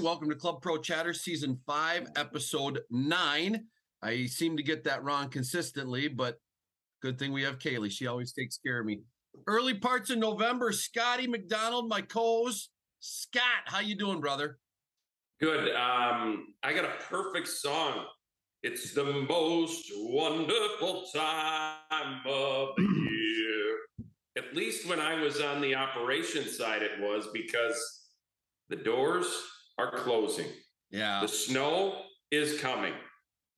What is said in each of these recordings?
Welcome to Club Pro Chatter Season 5, Episode 9. I seem to get that wrong consistently, but good thing we have Kaylee. She always takes care of me. Early parts of November, Scotty McDonald, my co-host. Scott, how you doing, brother? Good. Um, I got a perfect song. It's the most wonderful time of the year. At least when I was on the operation side, it was because the doors are closing. Yeah. The snow is coming.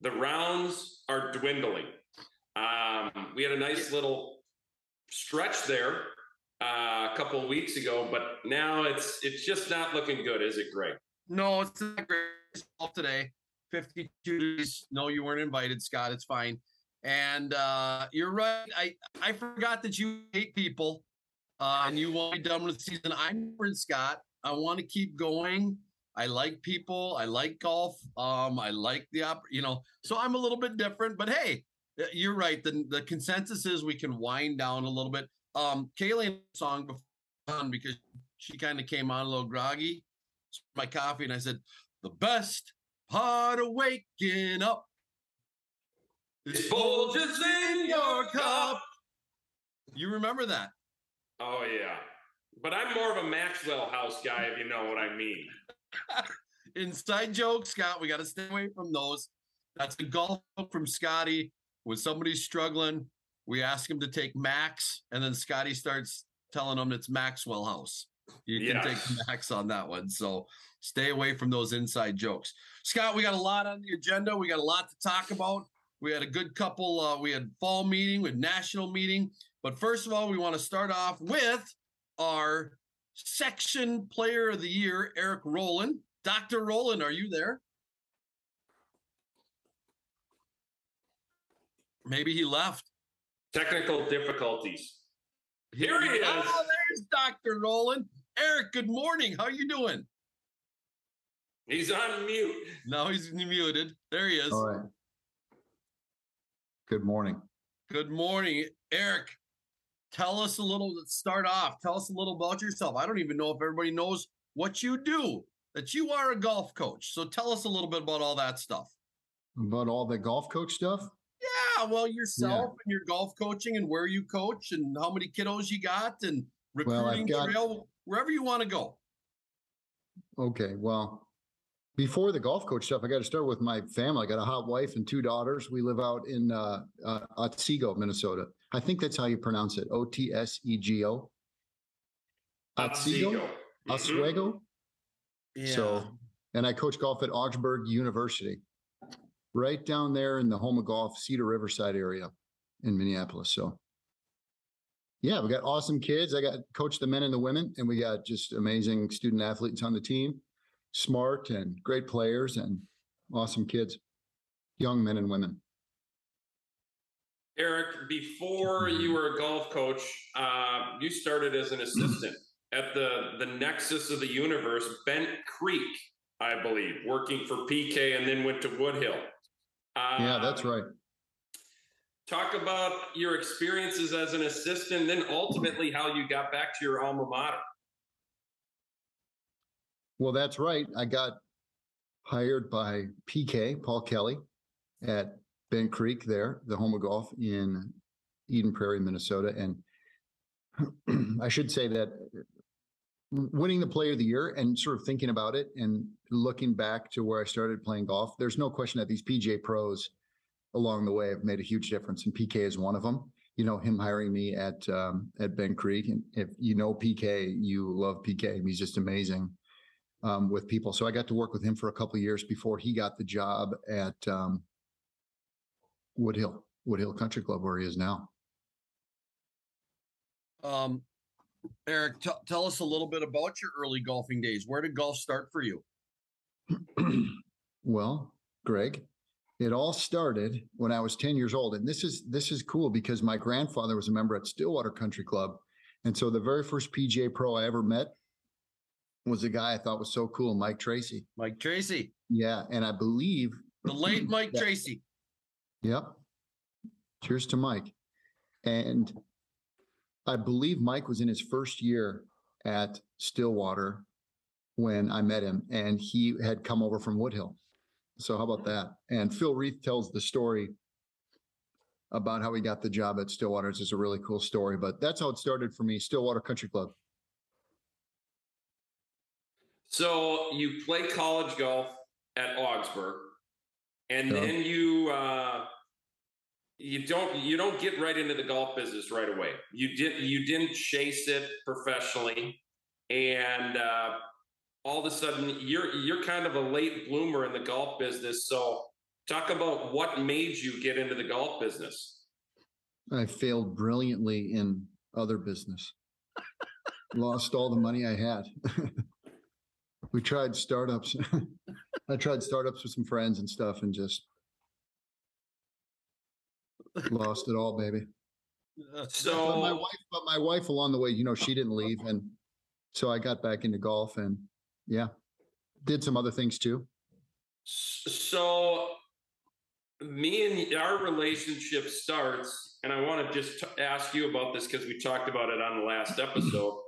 The rounds are dwindling. Um, we had a nice little stretch there uh, a couple of weeks ago, but now it's it's just not looking good, is it, Greg? No, it's not great today. 52 degrees. No, you weren't invited, Scott. It's fine. And uh, you're right. I, I forgot that you hate people uh, and you want to be done with the season. I'm Scott. I want to keep going. I like people. I like golf. Um, I like the op, you know. So I'm a little bit different, but hey, you're right. The the consensus is we can wind down a little bit. Um, Kaylee song before because she kind of came on a little groggy. My coffee and I said, the best part of waking up is Folgers in your cup. You remember that? Oh yeah, but I'm more of a Maxwell House guy, if you know what I mean. Inside joke, Scott. We got to stay away from those. That's a golf from Scotty. When somebody's struggling, we ask him to take Max, and then Scotty starts telling him it's Maxwell House. You can Yes. take Max on that one. So stay away from those inside jokes. Scott, we got a lot on the agenda. We got a lot to talk about. We had a good couple. Uh, we had fall meeting, with national meeting. But first of all, we want to start off with our section player of the year, Eric Rowland. Dr. Rowland, are you there? Maybe he left. Technical difficulties. Here he oh, is. Oh, there's Dr. Rowland. Eric, good morning. How are you doing? He's on mute. No, he's muted. There he is. All right. Good morning. Good morning, Eric. Tell us a little. Let's start off. Tell us a little about yourself. I don't even know if everybody knows what you do. That you are a golf coach. So tell us a little bit about all that stuff. About all the golf coach stuff. Yeah, well, yourself and your golf coaching and where you coach and how many kiddos you got and Well, recruiting got- trail, wherever you want to go. Okay. Well, before the golf coach stuff, I got to start with my family. I got a hot wife and two daughters. We live out in uh, uh, Otsego, Minnesota. I think that's how you pronounce it. O T S E G O. Otsego, Mhm. Oswego. So, and I coach golf at Augsburg University, right down there in the home of golf, Cedar Riverside area in Minneapolis. So, yeah, we got awesome kids. I got coach the men and the women, and we got just amazing student athletes on the team, smart and great players, and awesome kids, young men and women. Eric, before you were a golf coach, uh, you started as an assistant at the the Nexus of the Universe, Bent Creek, I believe, working for PK, and then went to Woodhill. Uh, Yeah, that's right. Talk about your experiences as an assistant, then ultimately how you got back to your alma mater. Well, that's right. I got hired by PK, Paul Kelly, at Bent Creek there, the home of golf in Eden Prairie, Minnesota. And I should say that winning the player of the year and sort of thinking about it and looking back to where I started playing golf, there's no question that these PGA pros along the way have made a huge difference. And PK is one of them. You know, him hiring me at um, at Bent Creek. And if you know PK, you love PK. He's just amazing um, with people. So I got to work with him for a couple years before he got the job at um, Woodhill, Woodhill Country Club, where he is now. Um, Eric, t- tell us a little bit about your early golfing days. Where did golf start for you? well, Greg, it all started when I was 10 years old. And this is this is cool because my grandfather was a member at Stillwater Country Club. And so the very first PGA pro I ever met was a guy I thought was so cool, Mike Tracy. Mike Tracy, Yeah. And I believe the late Mike Yeah. Tracy. Yep. Cheers to Mike. And I believe Mike was in his first year at Stillwater when I met him, and he had come over from Woodhill. So how about that? And Phil Reith tells the story about how he got the job at Stillwater. It's just a really cool story, but that's how it started for me. Stillwater Country Club. So you play college golf at Augsburg, and then you uh, you don't you don't get right into the golf business right away. You did you didn't chase it professionally, and uh, all of a sudden you're you're kind of a late bloomer in the golf business. So talk about what made you get into the golf business. I failed brilliantly in other business. Lost all the money I had. we tried startups. I tried startups with some friends and stuff and just lost it all, baby. Uh, but my So wife, but my wife along the way, you know, she didn't leave. And so I got back into golf and yeah, did some other things too. So, me and our relationship starts, and I want to just t- ask you about this because we talked about it on the last episode.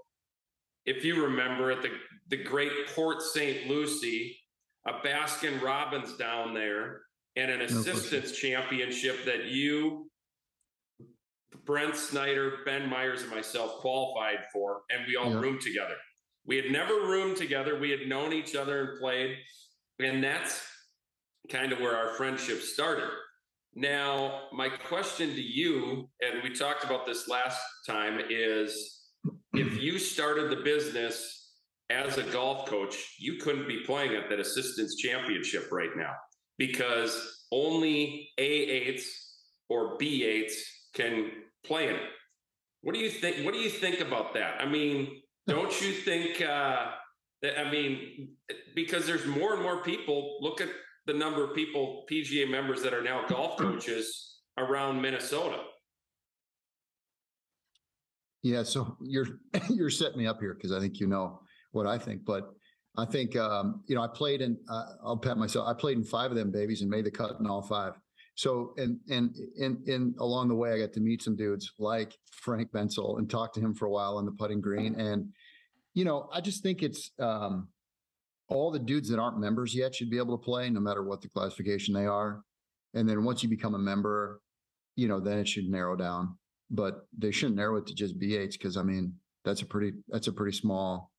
if you remember, at the the great Port St. Lucie, a Baskin Robbins down there, and an assistants championship that you, Brent Snyder, Ben Myers, and myself qualified for, and we all Yeah. roomed together. We had never roomed together. We had known each other and played. And that's kind of where our friendship started. Now, my question to you, and we talked about this last time, is if you started the business as a golf coach, you couldn't be playing at that assistants championship right now because only A8s or B8s can play in it. What do you think? What do you think about that? I mean, don't you think uh, that? I mean, because there's more and more people. Look at the number of people, PGA members that are now golf coaches around Minnesota. Yeah, so you're you're setting me up here because I think you know what I think, but I think um, you know I played in. Uh, I'll pat myself. I played in five of them babies and made the cut in all five. So and and and and along the way, I got to meet some dudes like Frank Bensel and talk to him for a while on the putting green. And you know, I just think it's um, all the dudes that aren't members yet should be able to play, no matter what the classification they are. And then once you become a member, you know, then it should narrow down but they shouldn't narrow it to just B8s because I mean that's a pretty that's a pretty small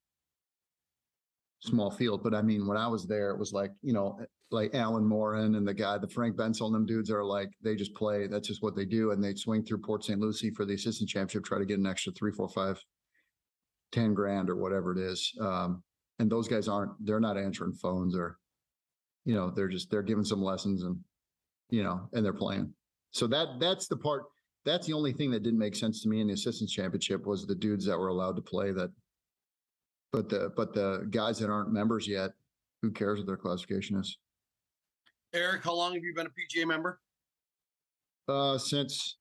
small field. But I mean when I was there, it was like you know like Alan Morin and the guy, the Frank Bensel and them dudes are like they just play. That's just what they do, and they swing through Port St. Lucie for the assistant championship, try to get an extra three, four, five, ten grand or whatever it is. Um, and those guys aren't they're not answering phones or you know they're just they're giving some lessons and you know and they're playing. So that that's the part that's the only thing that didn't make sense to me in the assistants championship was the dudes that were allowed to play that but the but the guys that aren't members yet who cares what their classification is Eric, how long have you been a PGA member? uh since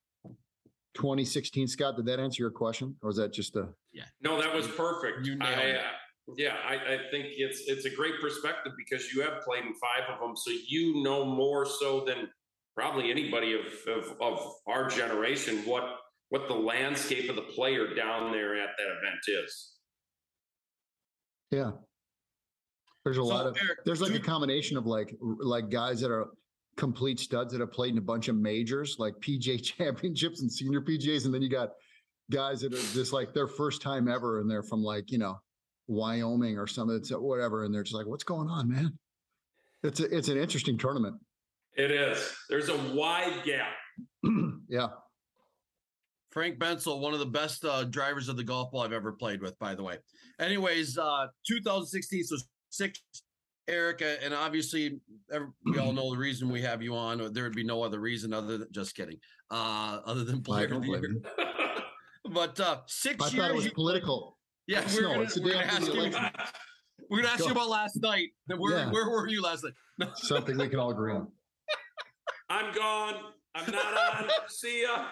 2016 scott did that answer your question or was that just a Yeah. No, that was perfect. You nailed I, it. uh, yeah, I, I think it's it's a great perspective because you have played in five of them, so you know more so than probably anybody of, of of our generation what what the landscape of the player down there at that event is. Yeah there's a So, lot of Eric, there's like a combination of like like guys that are complete studs that have played in a bunch of majors like pj championships and senior pgas and then you got guys that are just like their first time ever and they're from like you know wyoming or something it's whatever and they're just like what's going on man it's a, it's an interesting tournament It is. There's a wide gap. yeah Frank Bensel, one of the best uh, drivers of the golf ball I've ever played with, by the way. Anyways, uh, 2016, so six, Erica, and obviously every, we all know the reason we have you on. There would be no other reason other than just kidding, uh, other than I player of the year. But uh, six i years, thought it was you- political yeah, It's we're no, gonna, it's the we're day gonna after ask you. We're gonna ask you about last night. Where, Yeah. where were you last night? No. something we can all agree on I'm gone. I'm not on. See ya.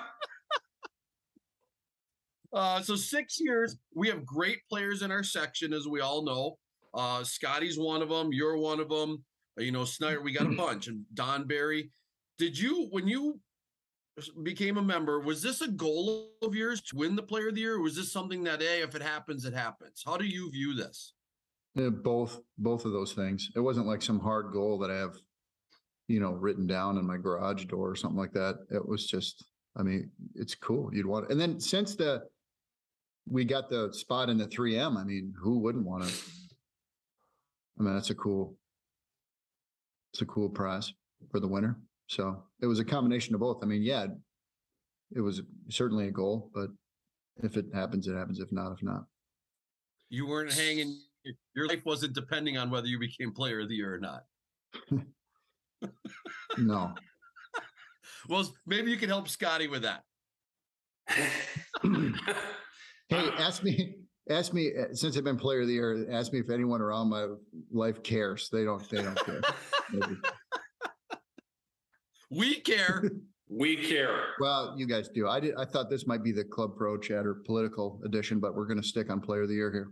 Uh, so six years. We have great players in our section, as we all know. Uh, Scotty's one of them. You're one of them. You know, Snyder. We got a bunch, and Don Barry. Did you, when you became a member, was this a goal of yours to win the Player of the Year, or was this something that, hey, if it happens, it happens? How do you view this? Uh, both, both of those things. It wasn't like some hard goal that I have, you know, written down in my garage door or something like that. It was just, I mean, it's cool. You'd want, and then since the, we got the spot in the three M, I mean, who wouldn't want to? I mean, that's a cool, it's a cool prize for the winner. So it was a combination of both. I mean, yeah, it was certainly a goal, but if it happens, it happens. If not, if not. You weren't hanging. Your life wasn't depending on whether you became player of the year or not. No. Well, maybe you can help Scotty with that. Hey, ask me, ask me, uh, since I've been player of the year, ask me if anyone around my life cares. They don't, they don't care. We care. we care. Well, you guys do. I did, I thought this might be the Club Pro Chatter political edition, but we're gonna stick on player of the year here.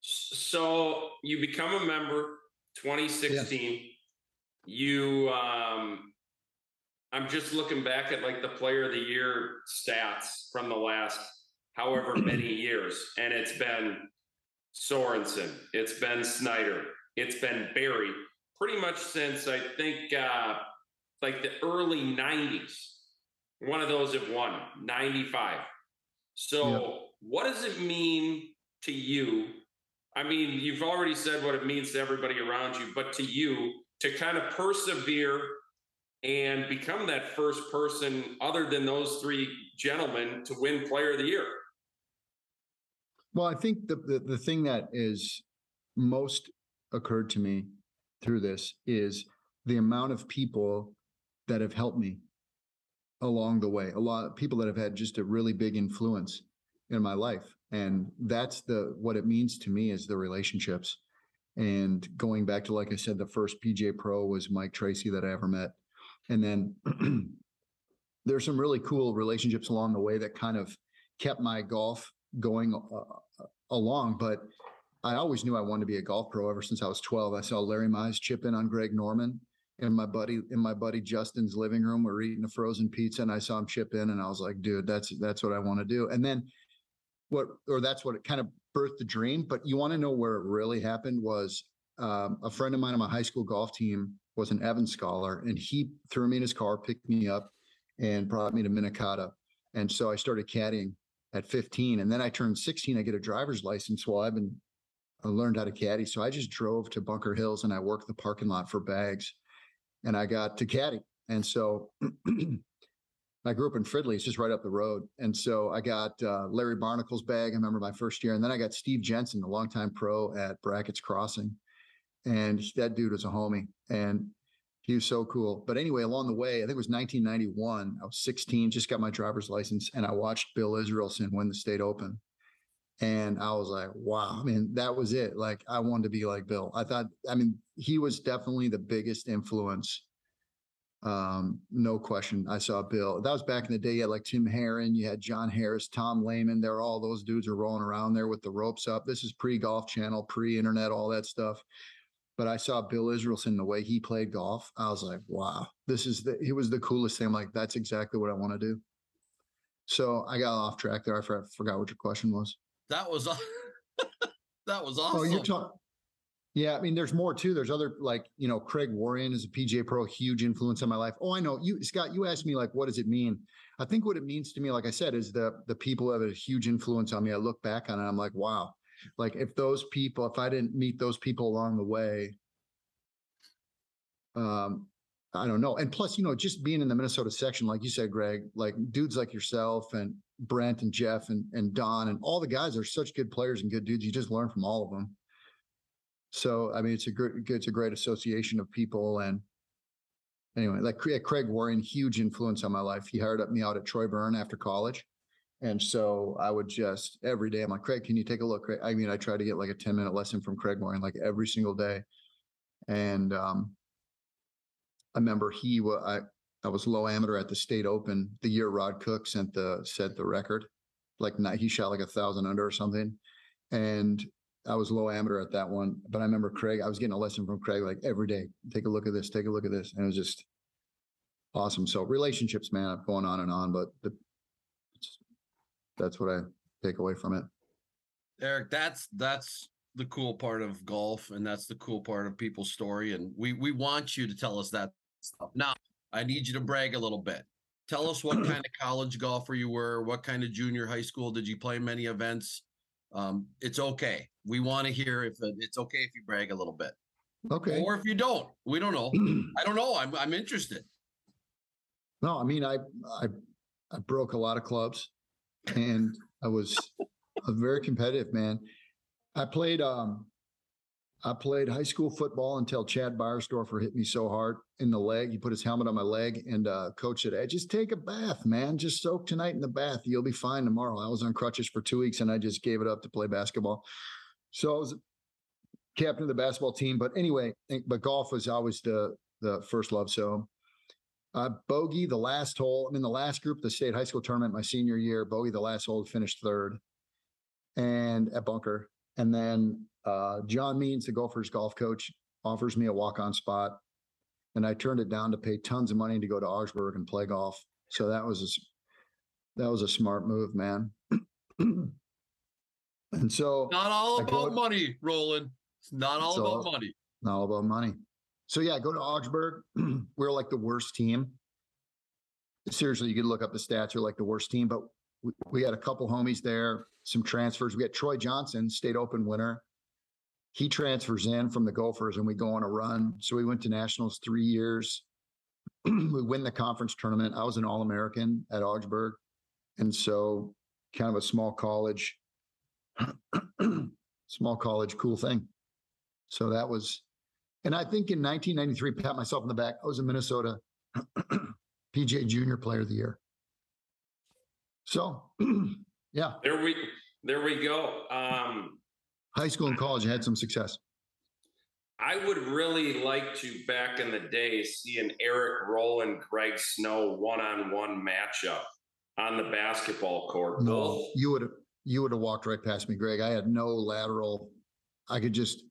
So you become a member 2016. You um I'm just looking back at like the player of the year stats from the last however many years. And it's been Sorensen, it's been Snyder, it's been Barry, pretty much since I think uh like the early 90s. One of those have won 95. So Yep. what does it mean to you I mean, you've already said what it means to everybody around you, but to you to kind of persevere and become that first person other than those three gentlemen to win player of the year. Well, I think the, the, the thing that is most occurred to me through this is the amount of people that have helped me along the way. A lot of people that have had just a really big influence in my life. And that's the, what it means to me is the relationships. And going back to, like I said, the first PJ Pro was Mike Tracy that I ever met. And then there's some really cool relationships along the way that kind of kept my golf going uh, along. But I always knew I wanted to be a golf pro ever since I was 12. I saw Larry Mize chip in on Greg Norman in my buddy in my buddy Justin's living room. We are eating a frozen pizza, and I saw him chip in, and I was like, dude, that's that's what I want to do. And then what, or that's what it kind of birthed the dream. But you want to know where it really happened was um, a friend of mine on my high school golf team was an Evans scholar, and he threw me in his car, picked me up, and brought me to Minnetonka. And so I started caddying at 15, and then I turned 16. I get a driver's license. Well, I've been I learned how to caddy, so I just drove to Bunker Hills and I worked the parking lot for bags, and I got to caddy. And so I grew up in Fridley, it's just right up the road. And so I got uh, Larry Barnacle's bag. I remember my first year. And then I got Steve Jensen, the longtime pro at Brackett's Crossing. And that dude was a homie and he was so cool. But anyway, along the way, I think it was 1991. I was 16, just got my driver's license, and I watched Bill Israelson win the state open. And I was like, wow, I mean, that was it. Like, I wanted to be like Bill. I thought, I mean, he was definitely the biggest influence um, no question. I saw Bill. That was back in the day. You had like Tim Herron, you had John Harris, Tom Lehman. There, all those dudes are rolling around there with the ropes up. This is pre Golf Channel, pre internet, all that stuff. But I saw Bill Israelson the way he played golf. I was like, wow, this is the. He was the coolest thing. I'm like, that's exactly what I want to do. So I got off track there. I for- forgot what your question was. That was that was awesome. Oh, you're talking. Yeah, I mean, there's more too. There's other like you know, Craig Warren is a PGA Pro, huge influence on my life. Oh, I know you, Scott. You asked me like, what does it mean? I think what it means to me, like I said, is the the people have a huge influence on me. I look back on it, I'm like, wow. Like if those people, if I didn't meet those people along the way, um, I don't know. And plus, you know, just being in the Minnesota section, like you said, Greg, like dudes like yourself and Brent and Jeff and and Don and all the guys are such good players and good dudes. You just learn from all of them. So I mean, it's a great it's a great association of people. And anyway, like Craig Warren, huge influence on my life. He hired up me out at Troy Burne after college. And so I would just every day, I'm like, Craig, can you take a look? I mean, I try to get like a 10 minute lesson from Craig Warren, like every single day. And um, I remember he I I was low amateur at the state open the year Rod Cook sent the set the record. Like he shot like a thousand under or something. And I was low amateur at that one. But I remember Craig, I was getting a lesson from Craig like every day. Take a look at this, take a look at this. And it was just awesome. So relationships, man, going on and on, but the, that's what I take away from it. Eric, that's that's the cool part of golf, and that's the cool part of people's story. And we we want you to tell us that stuff. Now, I need you to brag a little bit. Tell us what kind of college golfer you were. What kind of junior high school did you play many events? Um, it's okay. We want to hear if it's okay if you brag a little bit, Okay. or if you don't. We don't know. I don't know. I'm I'm interested. No, I mean, I, I, I broke a lot of clubs and I was a very competitive man. I played, um, I played high school football until Chad Beiersdorfer hit me so hard in the leg. He put his helmet on my leg and, uh, coach said, Hey, just take a bath, man. Just soak tonight in the bath. You'll be fine tomorrow. I was on crutches for two weeks and I just gave it up to play basketball. So I was captain of the basketball team. But anyway, eh, but golf was always the, the first love. So uh, bogey the last hole. I'm in the last group of the state high school tournament my senior year. Bogey the last hole, finished third, and at bunker. And then uh, John Means, the Gophers golf coach, offers me a walk-on spot, and I turned it down to pay tons of money to go to Augsburg and play golf. So that was a, that was a smart move, man. and so Not all I go- about money, Rowland. It's not all So- about money. not all about money. So yeah, go to Augsburg. we're like the worst team. Seriously, you could look up the stats. We're like the worst team, but we, we had a couple homies there, some transfers. We had Troy Johnson, state open winner. He transfers in from the Gophers and we go on a run. So we went to nationals three years. we win the conference tournament. I was an All American at Augsburg. And so kind of a small college, small college, cool thing. So that was, and I think in 1993, pat myself on the back. I was a Minnesota PGA Junior Player of the Year. So, yeah, There we there we go. Um, high school and college had some success. I would really like to back in the day see an Eric Rowland, Greg Snow one-on-one matchup on the basketball court. No, Both you would have you would have walked right past me, Greg. I had no lateral. I could just.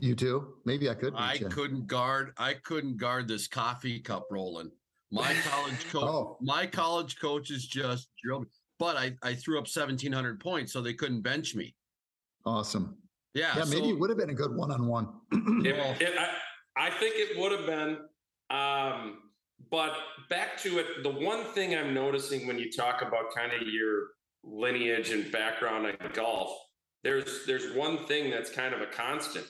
You too? Maybe I could. I you. couldn't guard. I couldn't guard this coffee cup rolling. My college coach. Oh. My college coaches just drilled me. But I, I threw up seventeen hundred points, so they couldn't bench me. Awesome. Yeah. Yeah, maybe it would have been a good one-on-one. It, it, I, I think it would have been. Um, but back to it, the one thing I'm noticing when you talk about kind of your lineage and background in golf, there's there's one thing that's kind of a constant,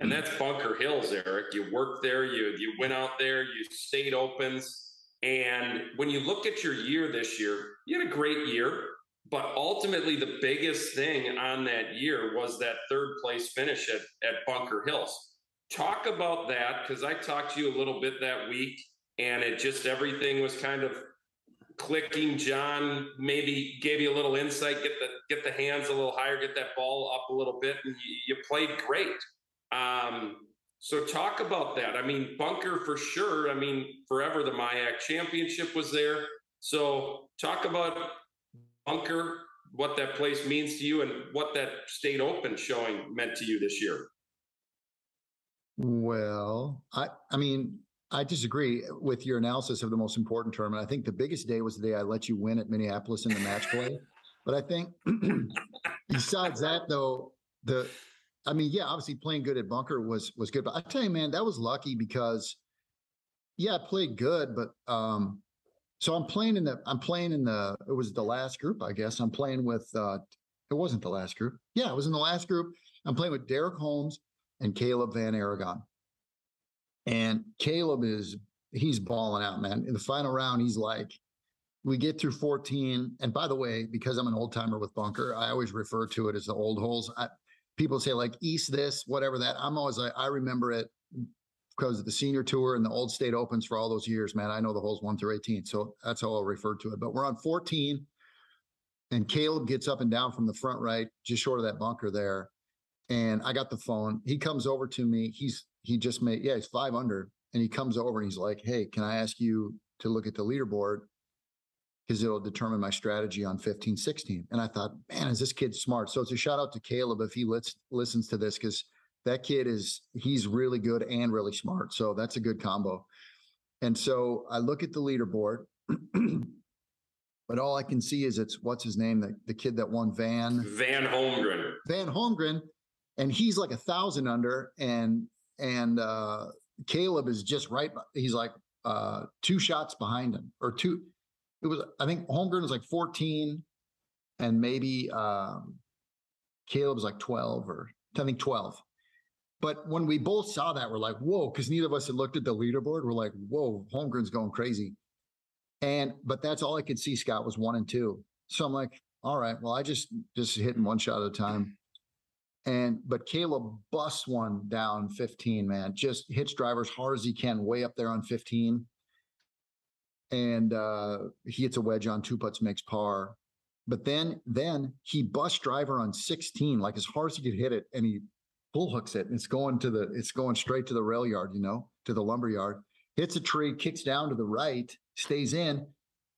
and that's Bunker Hills, Eric. You worked there, you you went out there, you stayed opens, and when you look at your year this year, you had a great year. But ultimately, the biggest thing on that year was that third place finish at, at Bunker Hills. Talk about that because I talked to you a little bit that week, and it just everything was kind of clicking. John maybe gave you a little insight, get the get the hands a little higher, get that ball up a little bit, and you, you played great. Um, so talk about that. I mean, Bunker for sure. I mean, forever the MIAC championship was there. So talk about Bunker, what that place means to you, and what that state open showing meant to you this year. Well, I I mean, I disagree with your analysis of the most important tournament. I think the biggest day was the day I let you win at Minneapolis in the match play. But I think besides that though, the I mean, yeah, obviously playing good at bunker was was good. But I tell you, man, that was lucky because yeah, I played good, but um so I'm playing in the I'm playing in the it was the last group, I guess. I'm playing with uh it wasn't the last group. Yeah, it was in the last group. I'm playing with Derek Holmes and Caleb Van Aragon. And Caleb is he's balling out, man. In the final round, he's like, we get through 14. And by the way, because I'm an old timer with bunker, I always refer to it as the old holes. I, people say like East this, whatever that. I'm always like, I remember it because of the senior tour and the old state opens for all those years, man. I know the holes one through 18. So that's how I'll refer to it. But we're on 14. And Caleb gets up and down from the front right, just short of that bunker there and I got the phone. He comes over to me. He's he just made yeah, he's five under, and he comes over and he's like, "Hey, can I ask you to look at the leaderboard because it'll determine my strategy on 15, 16." And I thought, man, is this kid smart? So it's a shout out to Caleb if he listens to this because that kid is he's really good and really smart. So that's a good combo. And so I look at the leaderboard. But all I can see is it's what's his name, the, the kid that won Van Van Holmgren. Van Holmgren, and he's like a thousand under, and and uh, Caleb is just right. He's like uh, two shots behind him, or two. It was I think Holmgren was like fourteen, and maybe um, Caleb was like twelve or I think twelve. But when we both saw that, we're like, whoa, because neither of us had looked at the leaderboard. We're like, whoa, Holmgren's going crazy. And but that's all I could see, Scott, was one and two. So I'm like, all right, well, I just just hitting one shot at a time. And but Caleb busts one down 15, man. Just hits driver as hard as he can, way up there on 15. And uh he hits a wedge on two putts, makes par. But then then he busts driver on 16, like as hard as he could hit it, and he bull hooks it. And it's going to the it's going straight to the rail yard, you know, to the lumber yard. Hits a tree, kicks down to the right, stays in,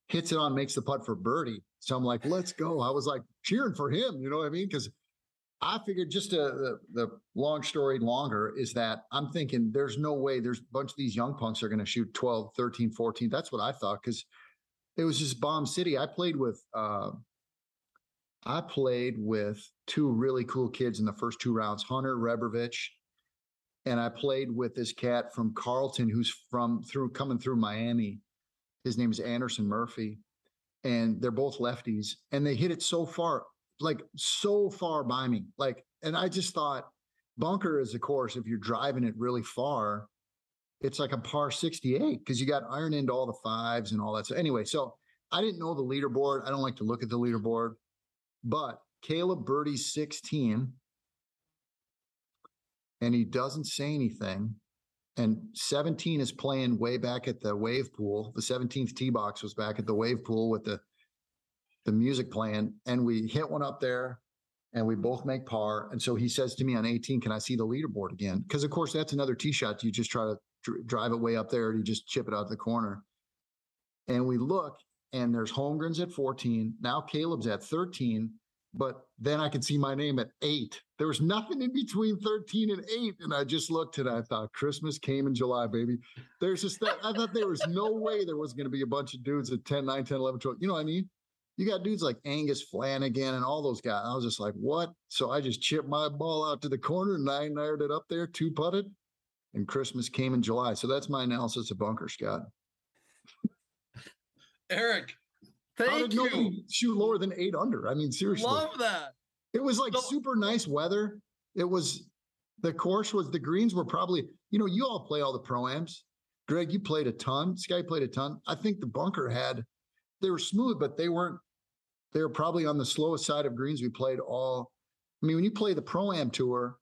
hits it on, makes the putt for birdie. So I'm like, let's go. I was like cheering for him, you know what I mean? Because I figured just the, the long story longer is that I'm thinking there's no way there's a bunch of these young punks are going to shoot 12, 13, 14. That's what I thought because it was just bomb city. I played with, uh, I played with two really cool kids in the first two rounds, Hunter Rebrovich, and I played with this cat from Carlton who's from through coming through Miami. His name is Anderson Murphy, and they're both lefties, and they hit it so far, like so far by me, like, and I just thought bunker is, of course, if you're driving it really far, it's like a par 68 because you got iron into all the fives and all that. So anyway, so I didn't know the leaderboard. I don't like to look at the leaderboard, but Caleb Birdie 16 and he doesn't say anything. And 17 is playing way back at the wave pool. The 17th tee box was back at the wave pool with the the music playing. And we hit one up there and we both make par. And so he says to me on 18, Can I see the leaderboard again? Because, of course, that's another tee shot. You just try to dr- drive it way up there and you just chip it out of the corner. And we look, and there's Holmgren's at 14. Now Caleb's at 13 but then I could see my name at eight. There was nothing in between 13 and eight. And I just looked and I thought, Christmas came in July, baby. There's just that. I thought there was no way there was going to be a bunch of dudes at 10, 9, 10, 11, 12. You know what I mean? You got dudes like Angus Flanagan and all those guys. I was just like, what? So I just chipped my ball out to the corner, nine ironed it up there, two putted, and Christmas came in July. So that's my analysis of bunker, Scott. Eric, How thank did you. nobody shoot lower than eight under? I mean, seriously. Love that. It was like So- super nice weather. It was the course was the greens were probably, you know, you all play all the pro-ams. Greg, you played a ton. Sky played a ton. I think the bunker had they were smooth, but they weren't they were probably on the slowest side of greens we played all. I mean, when you play the pro-am tour,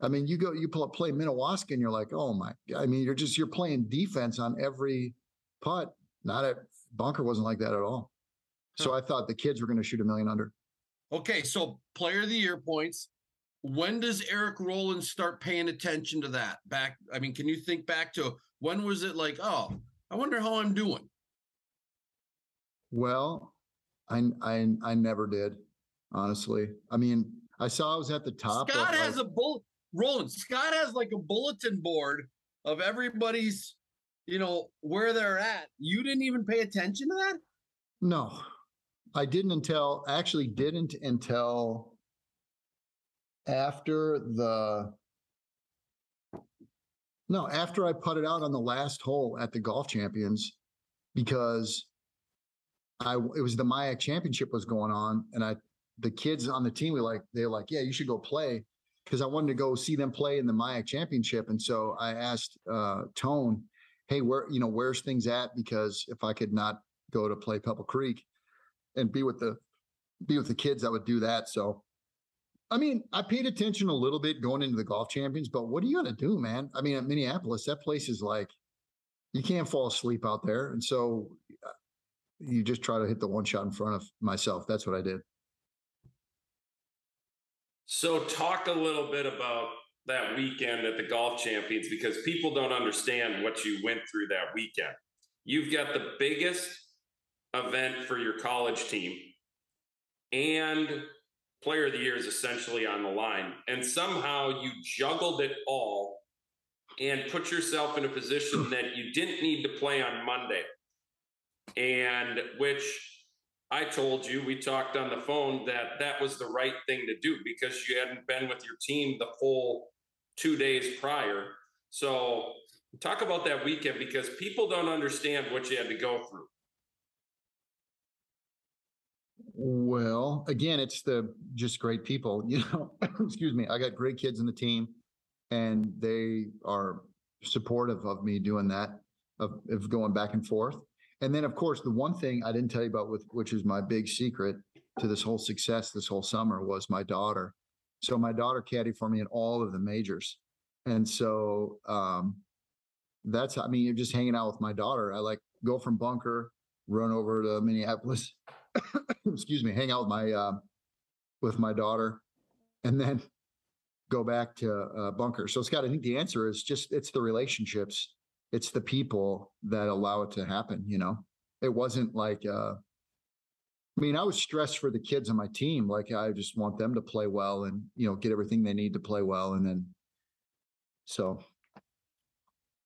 I mean, you go you play, play Minnewaska and you're like, oh my I mean, you're just you're playing defense on every putt. Not at bunker wasn't like that at all. So I thought the kids were going to shoot a million under. Okay, so player of the year points. When does Eric Rowland start paying attention to that? Back, I mean, can you think back to when was it like, oh, I wonder how I'm doing? Well, I I I never did, honestly. I mean, I saw I was at the top. Scott has like, a bull Roland. Scott has like a bulletin board of everybody's, you know, where they're at. You didn't even pay attention to that? no, I didn't until actually didn't until after the no after I put it out on the last hole at the golf champions because I it was the MIAC championship was going on and I the kids on the team were like they're like yeah you should go play because I wanted to go see them play in the MIAC championship and so I asked uh Tone hey where you know where's things at because if I could not go to play Pebble Creek and be with the be with the kids I would do that so I mean, I paid attention a little bit going into the golf champions, but what are you going to do, man? I mean, at Minneapolis, that place is like, you can't fall asleep out there. And so you just try to hit the one shot in front of myself. That's what I did. So, talk a little bit about that weekend at the golf champions because people don't understand what you went through that weekend. You've got the biggest event for your college team, and player of the year is essentially on the line. And somehow you juggled it all and put yourself in a position that you didn't need to play on Monday, and which I told you, we talked on the phone that that was the right thing to do because you hadn't been with your team the full two days prior. So, talk about that weekend because people don't understand what you had to go through. Well, again, it's the just great people. You know, excuse me. I got great kids in the team, and they are supportive of me doing that, of, of going back and forth. And then, of course, the one thing I didn't tell you about, with which is my big secret to this whole success this whole summer, was my daughter. So my daughter caddied for me in all of the majors, and so um, that's. I mean, you're just hanging out with my daughter. I like go from bunker, run over to Minneapolis, excuse me, hang out with my uh, with my daughter, and then go back to uh, bunker. So Scott, I think the answer is just it's the relationships, it's the people that allow it to happen. You know, it wasn't like. Uh, I mean, I was stressed for the kids on my team. Like I just want them to play well and you know get everything they need to play well, and then so.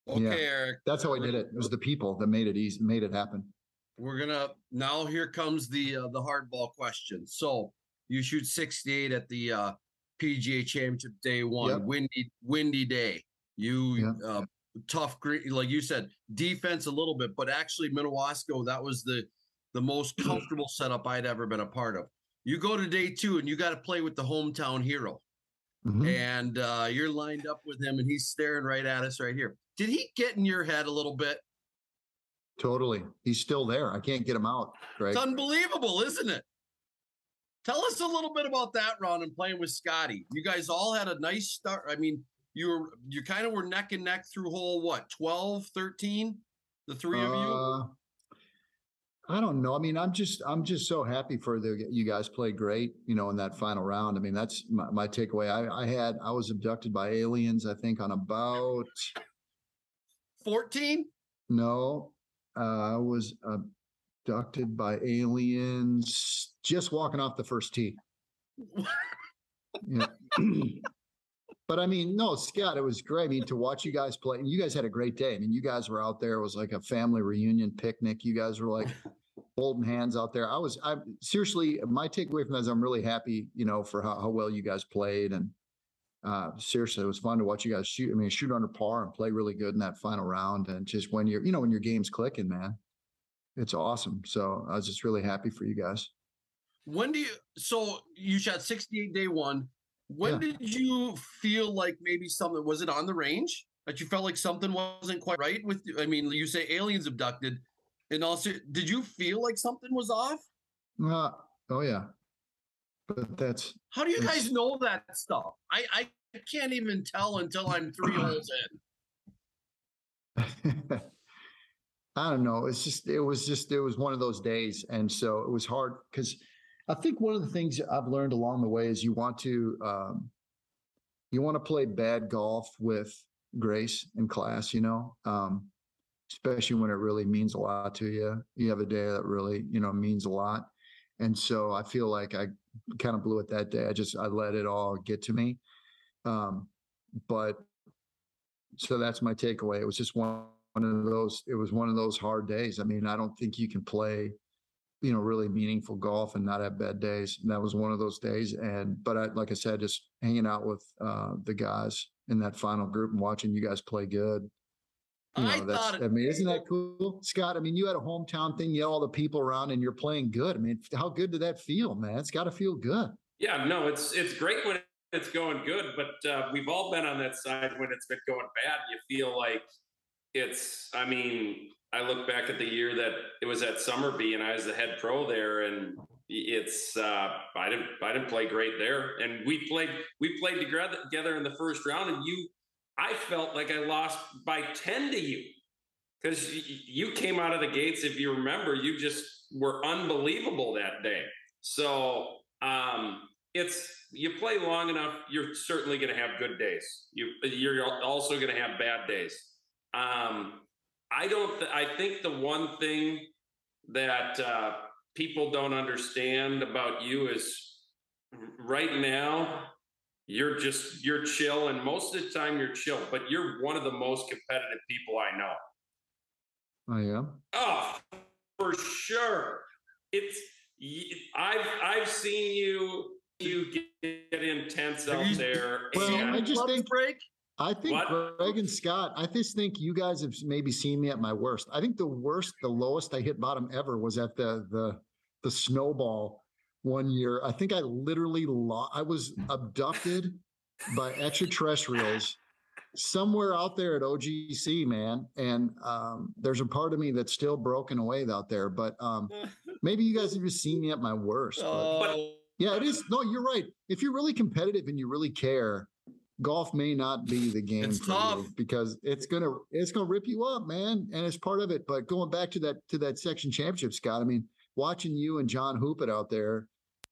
Okay, Yeah. Eric. That's how I did it. It was the people that made it easy, made it happen. We're gonna now. Here comes the uh, the hardball question. So you shoot 68 at the uh, PGA Championship day one, Yep. windy windy day. You Yeah. uh, tough green, like you said, defense a little bit, but actually Minnewaska that was the the most comfortable setup I'd ever been a part of. You go to day two and you got to play with the hometown hero, Mhm. and uh, you're lined up with him, and he's staring right at us right here. Did he get in your head a little bit? Totally. He's still there. I can't get him out, Greg. It's unbelievable, isn't it? Tell us a little bit about that run and playing with Scotty. You guys all had a nice start. I mean, you were you kind of were neck and neck through hole what 12, 13? The three of you? Uh, I don't know. I mean, I'm just I'm just so happy for the you guys played great, you know, in that final round. I mean, that's my, my takeaway. I, I had I was abducted by aliens, I think, on about 14? no, uh, I was abducted by aliens just walking off the first tee. Yeah. but I mean, no, Scott, it was great. I mean, to watch you guys play, and you guys had a great day. I mean, you guys were out there. It was like a family reunion picnic. You guys were like holding hands out there. I was, I seriously, my takeaway from that is I'm really happy, you know, for how, how well you guys played. And uh, seriously, it was fun to watch you guys shoot. I mean, shoot under par and play really good in that final round. And just when you're, you know, when your game's clicking, man, it's awesome. So I was just really happy for you guys. When do you so you shot 68 day one? When Yeah. did you feel like maybe something was it on the range that you felt like something wasn't quite right with? I mean, you say aliens abducted, and also did you feel like something was off? Uh, oh yeah. But that's How do you guys know that stuff? I I can't even tell until I'm three holes in. I don't know. It's just it was just it was one of those days, and so it was hard because I think one of the things I've learned along the way is you want to um, you want to play bad golf with grace and class, you know, um, especially when it really means a lot to you. You have a day that really you know means a lot, and so I feel like I kind of blew it that day. I just I let it all get to me, um, but so that's my takeaway. It was just one one of those it was one of those hard days i mean i don't think you can play you know really meaningful golf and not have bad days. And that was one of those days. And but i like i said just hanging out with uh the guys in that final group and watching you guys play good. You know I that's thought it- i mean isn't that cool scott? I mean you had a hometown thing you had all the people around and you're playing good. I mean how good did that feel man? It's got to feel good. Yeah, no, it's it's great when it's going good, but uh, we've all been on that side when it's been going bad. You feel like it's. I mean, I look back at the year that it was at Somerby, and I was the head pro there, and it's. Uh, I didn't. I didn't play great there, and we played. We played together in the first round, and you. I felt like I lost by ten to you because you came out of the gates. If you remember, you just were unbelievable that day. So um, it's you play long enough, you're certainly going to have good days. You you're also going to have bad days. Um, I don't. Th- I think the one thing that uh, people don't understand about you is right now you're just you're chill, and most of the time you're chill, but you're one of the most competitive people I know. i am Oh, for sure. It's I've I've seen you you get intense out there. Well, and- I just think break. I think What? Greg and Scott, I just think you guys have maybe seen me at my worst. I think the worst, the lowest I hit bottom ever was at the the the snowball one year. I think I literally lo- I was abducted by extraterrestrials somewhere out there at OGC, man. And um, there's a part of me that's still broken away out there. But um, maybe you guys have just seen me at my worst. But Oh, yeah, it is. No, you're right. If you're really competitive and you really care, golf may not be the game It's for tough. you because it's gonna it's gonna rip you up, man, and it's part of it. But going back to that to that section championship, Scott. I mean, watching you and John hoop it out there,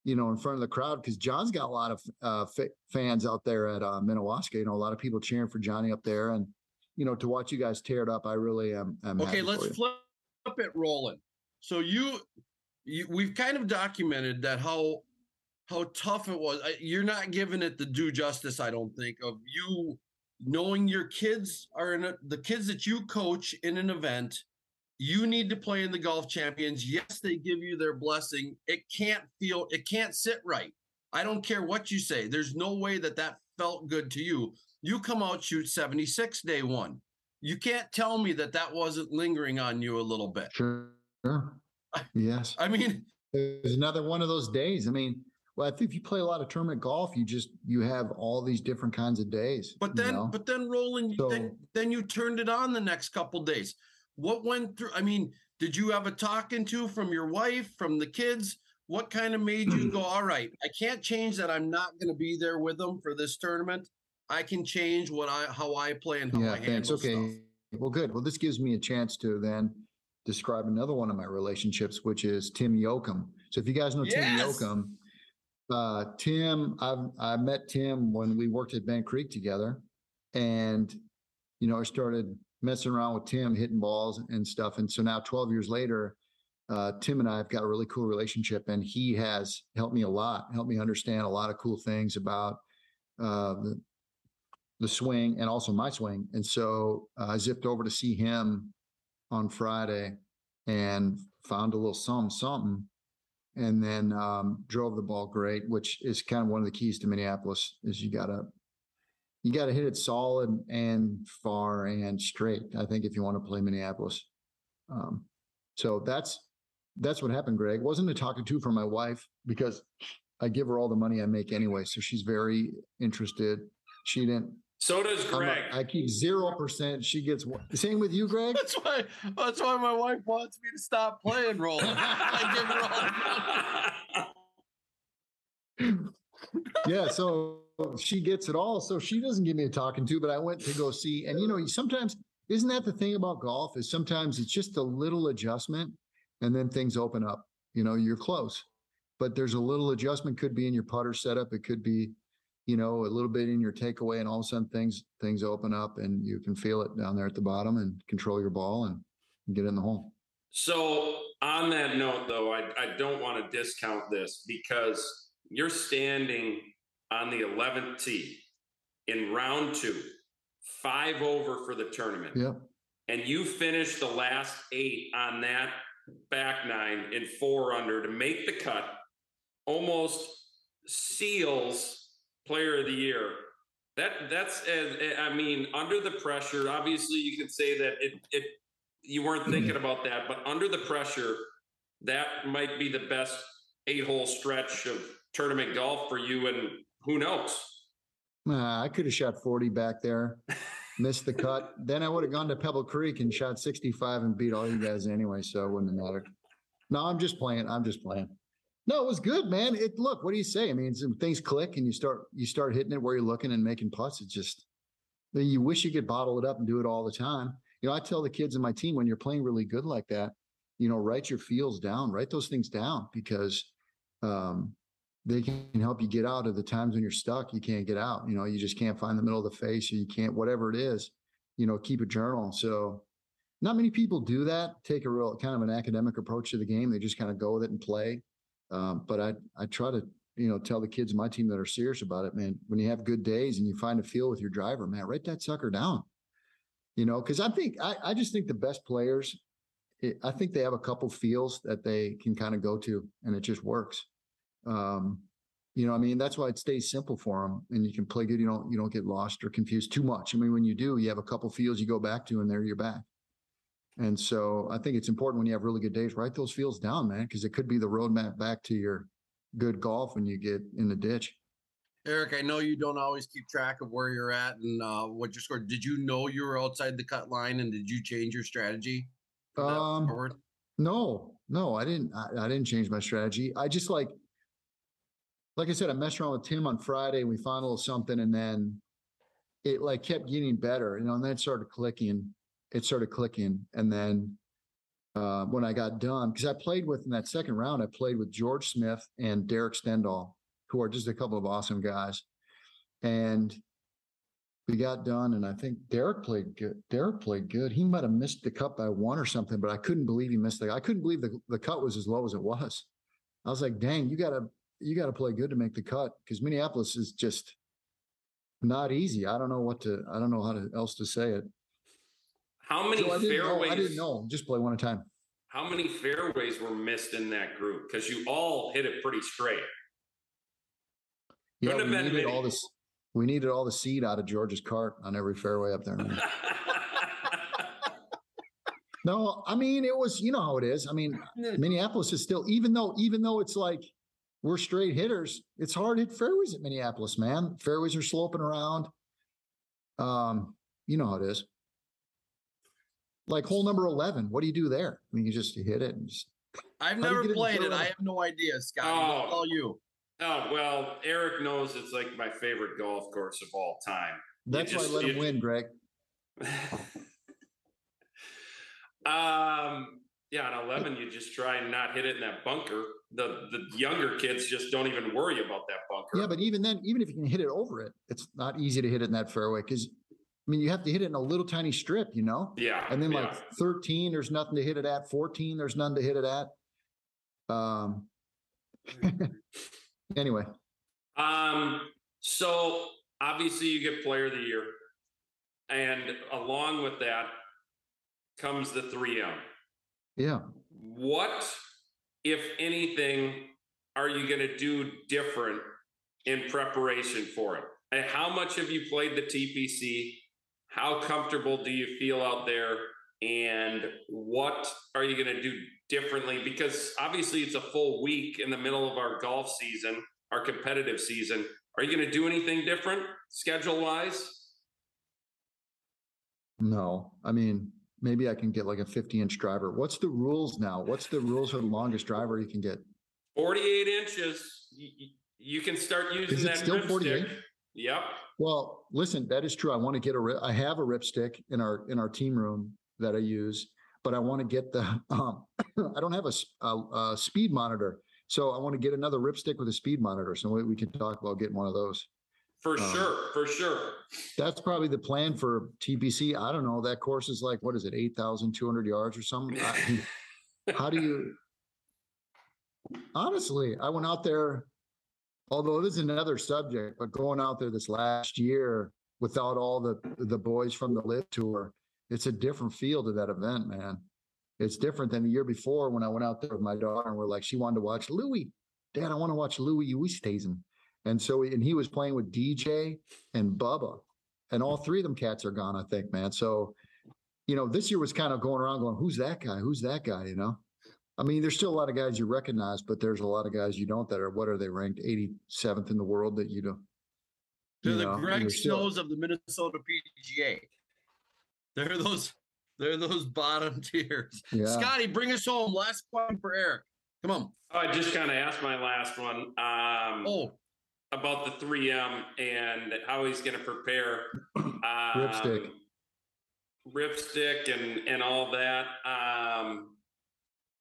you know, in front of the crowd because John's got a lot of uh, fa- fans out there at uh, Minnewaska. You know, a lot of people cheering for Johnny up there, and you know, to watch you guys tear it up, I really am. am okay, let's flip it rolling. So you, you, we've kind of documented that how how tough it was. I- You're not giving it the due justice, I don't think, of you knowing your kids are in a, the kids that you coach in an event. You need to play in the golf champions. Yes, they give you their blessing. It can't feel, it can't sit right. I don't care what you say. There's no way that that felt good to you. You come out, shoot 76 day one. You can't tell me that that wasn't lingering on you a little bit. Sure. Yes. I mean, There's another one of those days. I mean, well, I think if you play a lot of tournament golf, you just you have all these different kinds of days. but you then, know? but then rolling, So- then, then you turned it on the next couple days. What went through? I mean, did you have a talking to from your wife, from the kids? What kind of made you go, all right, I can't change that I'm not going to be there with them for this tournament. I can change what I, how I play and how yeah, I thanks. handle Okay. stuff. Well, good. Well, this gives me a chance to then describe another one of my relationships, which is Tim Yoakum. So if you guys know Tim Yes. Yoakum, uh, Tim, I've I met Tim when we worked at Bent Creek together, and you know I started messing around with Tim, hitting balls and stuff. And so now, 12 years later, uh, Tim and I have got a really cool relationship, and he has helped me a lot, helped me understand a lot of cool things about uh, the the swing and also my swing. And so uh, I zipped over to see him on Friday and found a little something, something, and then um, drove the ball great, which is kind of one of the keys to Minneapolis is you gotta you gotta hit it solid and far and straight. I think if you want to play Minneapolis, um, so that's that's what happened. Greg wasn't a talking to for my wife because I give her all the money I make anyway, so she's very interested. She didn't so does Greg. I keep zero percent. She gets one. Same with you, Greg. That's why, that's why my wife wants me to stop playing rolling. I give her all yeah, so she gets it all. So she doesn't give me a talking to, but I went to go see. And you know, sometimes isn't that the thing about golf is sometimes it's just a little adjustment, and then things open up. You know, you're close, but there's a little adjustment. Could be in your putter setup. It could be, you know, a little bit in your takeaway, and all of a sudden things things open up, and you can feel it down there at the bottom, and control your ball and get in the hole. So, on that note, though, I, I don't want to discount this because you're standing on the 11th tee in round two, five over for the tournament, Yep. and you finished the last eight on that back nine in four under to make the cut, almost seals player of the year. That that's uh, I mean under the pressure. Obviously, you could say that it it you weren't thinking about that, but under the pressure, that might be the best eight hole stretch of tournament golf for you. And who knows? Nah, I could have shot 40 back there, missed the cut. Then I would have gone to Pebble Creek and shot 65 and beat all you guys anyway. So it wouldn't have mattered. No, I'm just playing. I'm just playing. No, it was good, man. It look, what do you say? I mean, things click and you start you start hitting it where you're looking and making putts. It's just you wish you could bottle it up and do it all the time. You know, I tell the kids in my team when you're playing really good like that, you know, write your feels down, write those things down because um, they can help you get out of the times when you're stuck. You can't get out. You know, you just can't find the middle of the face, or you can't, whatever it is. You know, keep a journal. So, not many people do that. Take a real kind of an academic approach to the game. They just kind of go with it and play. Um, but I, I try to, you know, tell the kids in my team that are serious about it, man. When you have good days and you find a feel with your driver, man, write that sucker down. You know, because I think I, I just think the best players it, I think they have a couple feels that they can kind of go to, and it just works. Um, you know, I mean, that's why it stays simple for them, and you can play good. You don't you don't get lost or confused too much. I mean, when you do, you have a couple feels you go back to, and there you're back. And so I think it's important when you have really good days, write those feels down, man, because it could be the roadmap back to your good golf when you get in the ditch. Eric, I know you don't always keep track of where you're at and uh, what your score. Did you know you were outside the cut line, and did you change your strategy? Um, forward? No, no, I didn't. I, I didn't change my strategy. I just like, like I said, I messed around with Tim on Friday. And we found a little something, and then it like kept getting better, you know. And then it started clicking. It started clicking, and then uh, when I got done, because I played with in that second round, I played with George Smith and Derek Stendall, who are just a couple of awesome guys, and we got done, and I think Derek played good. Derek played good. He might have missed the cut by one or something, but I couldn't believe he missed the. I couldn't believe the, the cut was as low as it was. I was like, dang, you gotta you gotta play good to make the cut because Minneapolis is just not easy. I don't know what to. I don't know how to, else to say it. How many So I didn't fairways? know. I didn't know. Just play one at a time. How many fairways were missed in that group? Because you all hit it pretty straight. Yeah, Couldn't we needed many. all this. We needed all the seed out of George's cart on every fairway up there. no, I mean it was. You know how it is. I mean, Minneapolis is still, even though, even though it's like we're straight hitters, it's hard to hit fairways at Minneapolis, man. Fairways are sloping around. Um, you know how it is. Like hole number 11, what do you do there? I mean, you just you hit it and just, I've never get in the played it. fairway? I have no idea, Scott. Oh. Tell you. oh well, Eric knows it's like my favorite golf course of all time. that's why I just- let him win, Greg. um, yeah, on eleven, you just try and not hit it in that bunker. The the younger kids just don't even worry about that bunker. Yeah, but even then, even if you can hit it over it, it's not easy to hit it in that fairway because, I mean, you have to hit it in a little tiny strip, you know? yeah, And then yeah. like 13, there's nothing to hit it at. 14, there's none to hit it at. Um, anyway, Um, so obviously you get player of the year. And along with that comes the 3M. yeah. What, if anything, are you going to do different in preparation for it? And how much have you played the TPC? How comfortable do you feel out there? And what are you going to do differently? Because obviously it's a full week in the middle of our golf season, our competitive season. Are you going to do anything different schedule wise? No, I mean, maybe I can get like a 50 inch driver. What's the rules now? What's the rules for the longest driver you can get? 48 inches. You, you can start using Is it that still Rypstick. 48? Yep. Well, listen, that is true. I want to get a, ri- I have a Rypstick in our, in our team room that I use, but I want to get the, um, I don't have a speed monitor. So I want to get another Rypstick with a speed monitor. So we, we can talk about getting one of those. For Um, sure. For sure. That's probably the plan for TPC. I don't know. That course is like, what is it? 8,200 yards or something. I- how do you honestly i went out there although this is another subject but going out there this last year without all the the boys from the live tour it's a different feel to that event man. It's different than the year before when i went out there with my daughter and we're like she wanted to watch louis dad i want to watch louis Oosthuizen. and so and he was playing with dj and bubba. And all three of them cats are gone i think man. So you know this year was kind of going around going who's that guy? Who's that guy? You know I mean, there's still a lot of guys you recognize, but there's a lot of guys you don't that are what are they ranked 87th in the world that you don't. They're you the know, and Greg you're still- Snows of the Minnesota PGA. They're those. They're those bottom tiers. Yeah. Scotty, bring us home. Last one for Eric. Come on. Oh, I just kind of asked my last one um, Oh, about the 3M and how he's going to prepare. Um, Rypstick. Rypstick and, and all that. Um,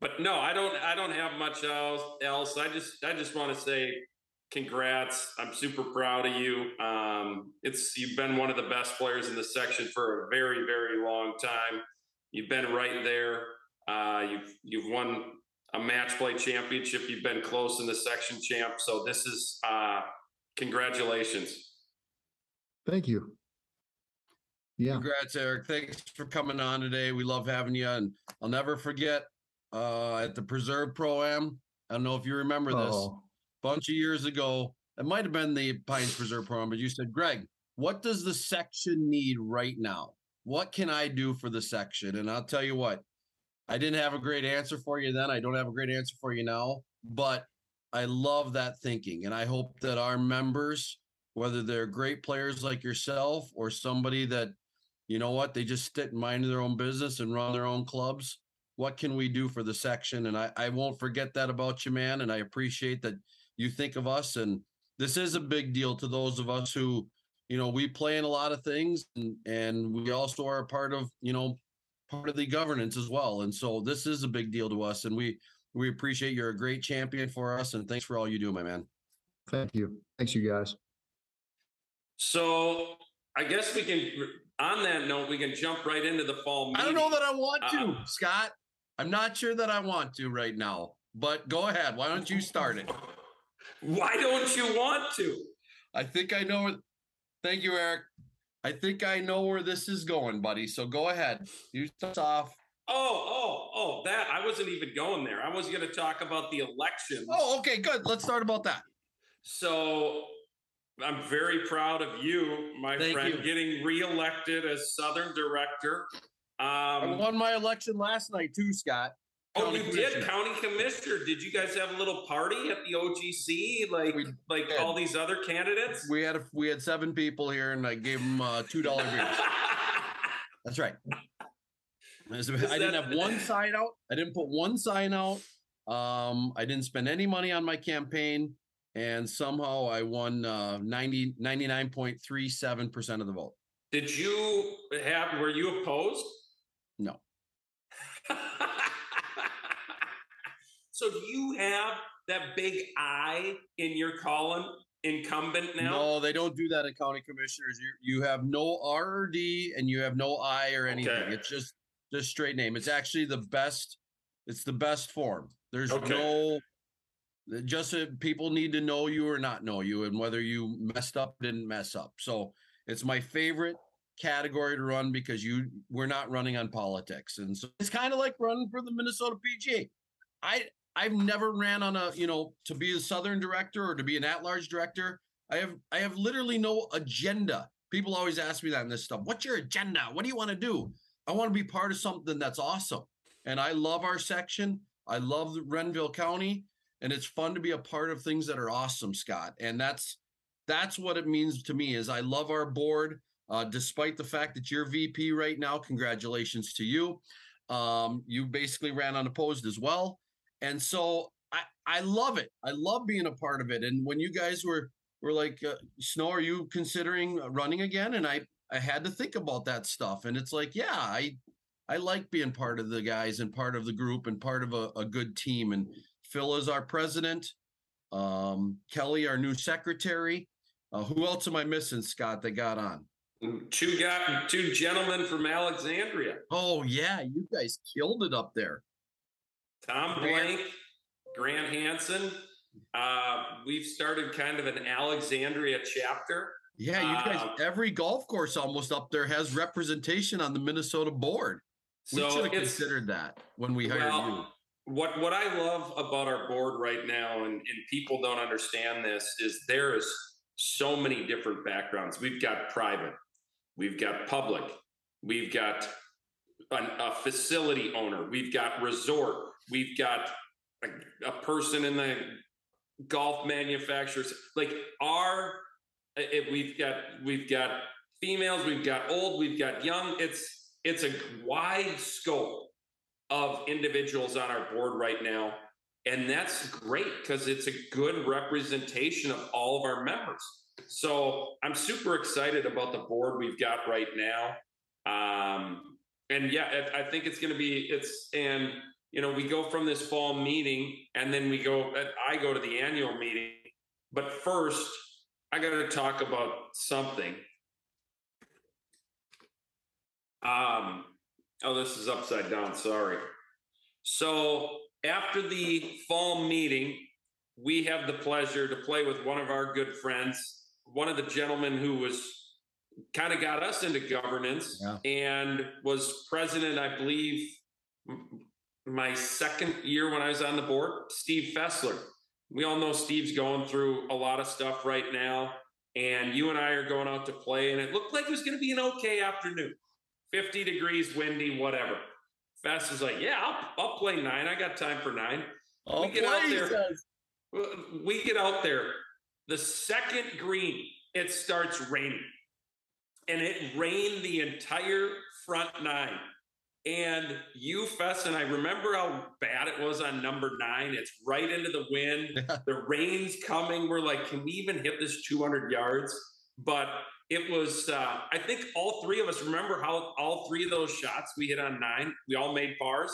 but no, I don't. I don't have much else. Else, I just. I just want to say, congrats. I'm super proud of you. Um, it's you've been one of the best players in the section for a very, very long time. You've been right there. Uh, you've you've won a match play championship. You've been close in the section champ. So this is uh, congratulations. Thank you. Yeah. Congrats, Eric. Thanks for coming on today. We love having you. And I'll never forget uh, at the Preserve Pro Am. I don't know if you remember this. Oh, bunch of years ago. It might have been the Pines Preserve Pro Am, but you said, Greg, what does the section need right now? What can I do for the section? And I'll tell you what, I didn't have a great answer for you then. I don't have a great answer for you now, but I love that thinking. And I hope that our members, whether they're great players like yourself or somebody that, you know what, they just sit and mind their own business and run their own clubs. What can we do for the section? And I, I won't forget that about you, man. And I appreciate that you think of us and this is a big deal to those of us who you know we play in a lot of things and and we also are a part of you know part of the governance as well and so this is a big deal to us and we we appreciate you're a great champion for us and thanks for all you do my man thank you. Thanks, you guys. So I guess we can, on that note, we can jump right into the fall i don't know that i want to Uh, scott i'm not sure that i want to right now but go ahead why don't you start it Why don't you want to? i think i know where- thank you eric i think i know where this is going buddy so go ahead you start off Oh, oh, oh, that I wasn't even going there. I was going to talk about the elections. Oh, okay, good. Let's start about that. So I'm very proud of you, my Thank friend, you. getting reelected as Southern Director. I Um, won my election last night too, Scott. oh, county you did, County Commissioner. Did you guys have a little party at the OGC, like We like did. all these other candidates? We had a, we had seven people here, and I gave them uh, two dollar beers. That's right. I didn't have one sign out. I didn't put one sign out. Um, I didn't spend any money on my campaign, and somehow I won uh, 90, 99.37% of the vote. Did you have? Were you opposed? No. so do you have that big I in your column incumbent now? No, they don't do that at county commissioners. You you have no R or D and you have no I or anything. Okay. It's just just straight name. It's actually the best. It's the best form. There's Okay. no. Just uh, people need to know you or not know you, and whether you messed up, didn't mess up. So it's my favorite category to run because you we're not running on politics, and so it's kind of like running for the Minnesota PGA. I I've never ran on a you know to be a Southern director or to be an at-large director. I have I have literally no agenda. People always ask me that in this stuff. What's your agenda? What do you want to do? I want to be part of something that's awesome. And I love our section. I love Renville County. And it's fun to be a part of things that are awesome, Scott. And that's that's what it means to me is I love our board. Uh, despite the fact that you're VP right now, congratulations to you. Um, you basically ran unopposed as well. And so I, I love it. I love being a part of it. And when you guys were were like, uh, Snow, are you considering running again? And I I had to think about that stuff. And it's like, yeah, I I like being part of the guys and part of the group and part of a, a good team. And Phil is our president. Um, Kelly, our new secretary. Uh, who else am I missing, Scott, that got on? Two got two gentlemen from Alexandria. Oh yeah, you guys killed it up there. Tom Grant. Blank, Grant Hansen. Uh, we've started kind of an Alexandria chapter. Yeah, you guys. Um, every golf course almost up there has representation on the Minnesota board. We So should have considered that when we hired you. what what I love about our board right now, and, and people don't understand this, is there is so many different backgrounds. We've got private, we've got public, we've got an, a facility owner, we've got resort, we've got a, a person in the golf manufacturers. Like our, it, we've got we've got females, we've got old, we've got young. It's it's a wide scope of individuals on our board right now. And that's great because it's a good representation of all of our members. So I'm super excited about the board we've got right now. Um, and yeah, I think it's going to be, it's, and, you know, we go from this fall meeting and then we go, I go to the annual meeting. But first, I got to talk about something. Um, oh, this is upside down. Sorry. So after the fall meeting, we have the pleasure to play with one of our good friends, one of the gentlemen who was kind of got us into governance Yeah. and was president, I believe, my second year when I was on the board. Steve Fessler. We all know Steve's going through a lot of stuff right now. And you and I are going out to play, and it looked like it was going to be an okay afternoon 50 degrees, windy, whatever. Fess is like, Yeah, I'll, I'll play nine. I got time for nine. Oh, get out there. We get out there. The second green, it starts raining. And it rained the entire front nine. And you, Fess, and I remember how bad it was on number nine. It's right into the wind. The rain's coming. We're like, can we even hit this 200 yards? But it was, uh, I think all three of us remember how all three of those shots we hit on nine, we all made bars.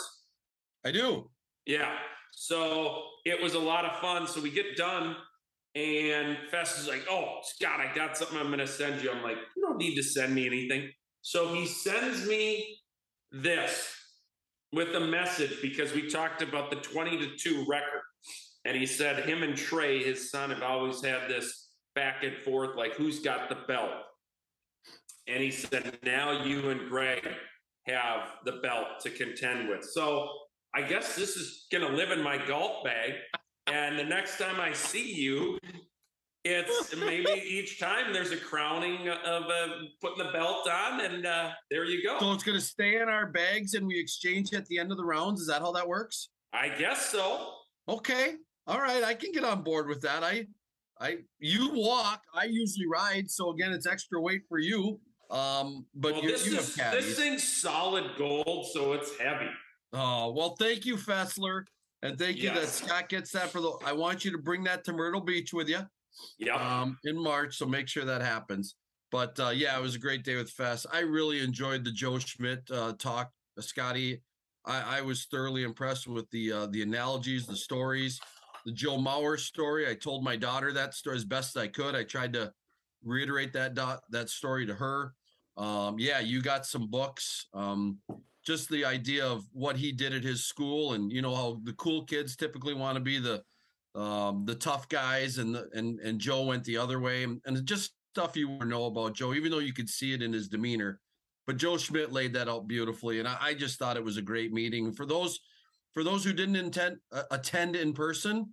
I do. Yeah. So it was a lot of fun. So we get done, and Fess is like, Oh, Scott, I got something I'm going to send you. I'm like, You don't need to send me anything. So he sends me this with a message because we talked about the 20 to 2 record. And he said, Him and Trey, his son, have always had this back and forth like, Who's got the belt? And he said, Now you and Greg have the belt to contend with. So I guess this is going to live in my golf bag. And the next time I see you, it's maybe each time there's a crowning of uh, putting the belt on, and uh, there you go. So it's going to stay in our bags and we exchange at the end of the rounds. Is that how that works? I guess so. Okay. All right. I can get on board with that. I, I, you walk. I usually ride. So again, it's extra weight for you. Um, but well, this you is have this thing's solid gold, so it's heavy. Oh, well, thank you, Fessler. And thank you that Scott gets that for the. I want you to bring that to Myrtle Beach with you Yep. um, in March. So make sure that happens. But uh, yeah, it was a great day with Fess. I really enjoyed the Joe Schmidt uh, talk, uh, Scotty. I, I was thoroughly impressed with the uh, the analogies, the stories, the Joe Mauer story. I told my daughter that story as best I could. I tried to reiterate that dot that story to her. Um, yeah, you got some books. Um, just the idea of what he did at his school, and you know how the cool kids typically want to be the um, the tough guys, and the, and and Joe went the other way, and, just stuff you know about Joe, even though you could see it in his demeanor. But Joe Schmidt laid that out beautifully, and I, I just thought it was a great meeting for those for those who didn't intend uh, attend in person.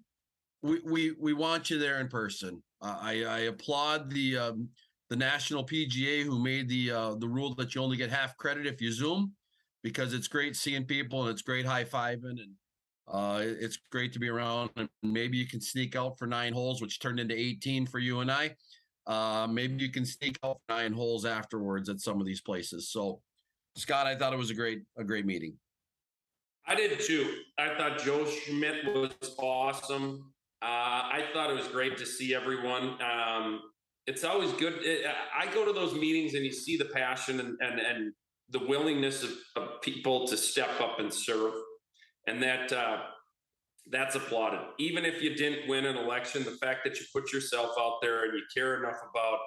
We we we want you there in person. Uh, I I applaud the um, the national PGA who made the uh, the rule that you only get half credit if you Zoom, because it's great seeing people and it's great high fiving and uh, it's great to be around. And maybe you can sneak out for nine holes, which turned into 18 for you and I. Uh, maybe you can sneak out nine holes afterwards at some of these places. So, Scott, I thought it was a great a great meeting. I did too. I thought Joe Schmidt was awesome. Uh, I thought it was great to see everyone. Um, it's always good. It, I go to those meetings and you see the passion and and, and the willingness of, of people to step up and serve, and that uh, that's applauded. Even if you didn't win an election, the fact that you put yourself out there and you care enough about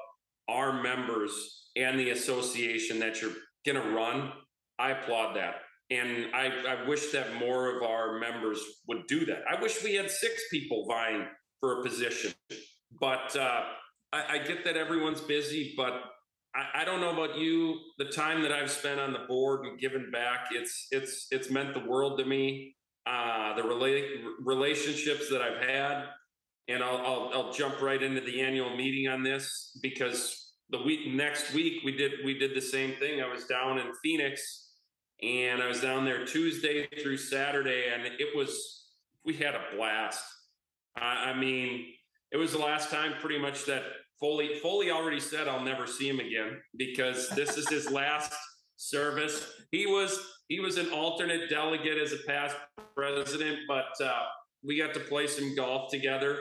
our members and the association that you're going to run, I applaud that. And I, I wish that more of our members would do that. I wish we had six people vying for a position, but uh, I, I get that everyone's busy. But I, I don't know about you. The time that I've spent on the board and given back, it's it's it's meant the world to me. Uh, the rela- relationships that I've had, and I'll, I'll I'll jump right into the annual meeting on this because the week next week we did we did the same thing. I was down in Phoenix and I was down there Tuesday through Saturday, and it was we had a blast. I, I mean, it was the last time pretty much that Foley Foley already said I'll never see him again because this is his last service. He was he was an alternate delegate as a past president, but uh, we got to play some golf together.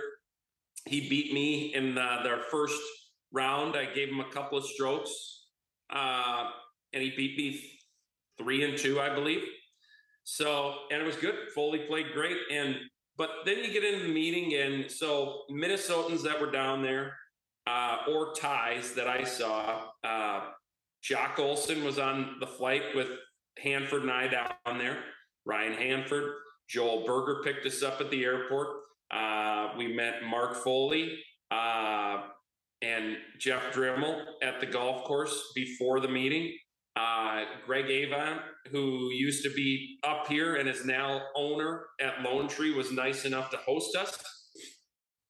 He beat me in the, their first round. I gave him a couple of strokes, uh, and he beat me three and two, I believe. So, and it was good. Foley played great. And, but then you get into the meeting, and so Minnesotans that were down there, uh, or ties that I saw, uh, Jock Olson was on the flight with Hanford and I down there. Ryan Hanford, Joel Berger picked us up at the airport. Uh, we met Mark Foley, uh, and Jeff Dremel at the golf course before the meeting. Uh, Greg Avon, who used to be up here and is now owner at Lone Tree, was nice enough to host us.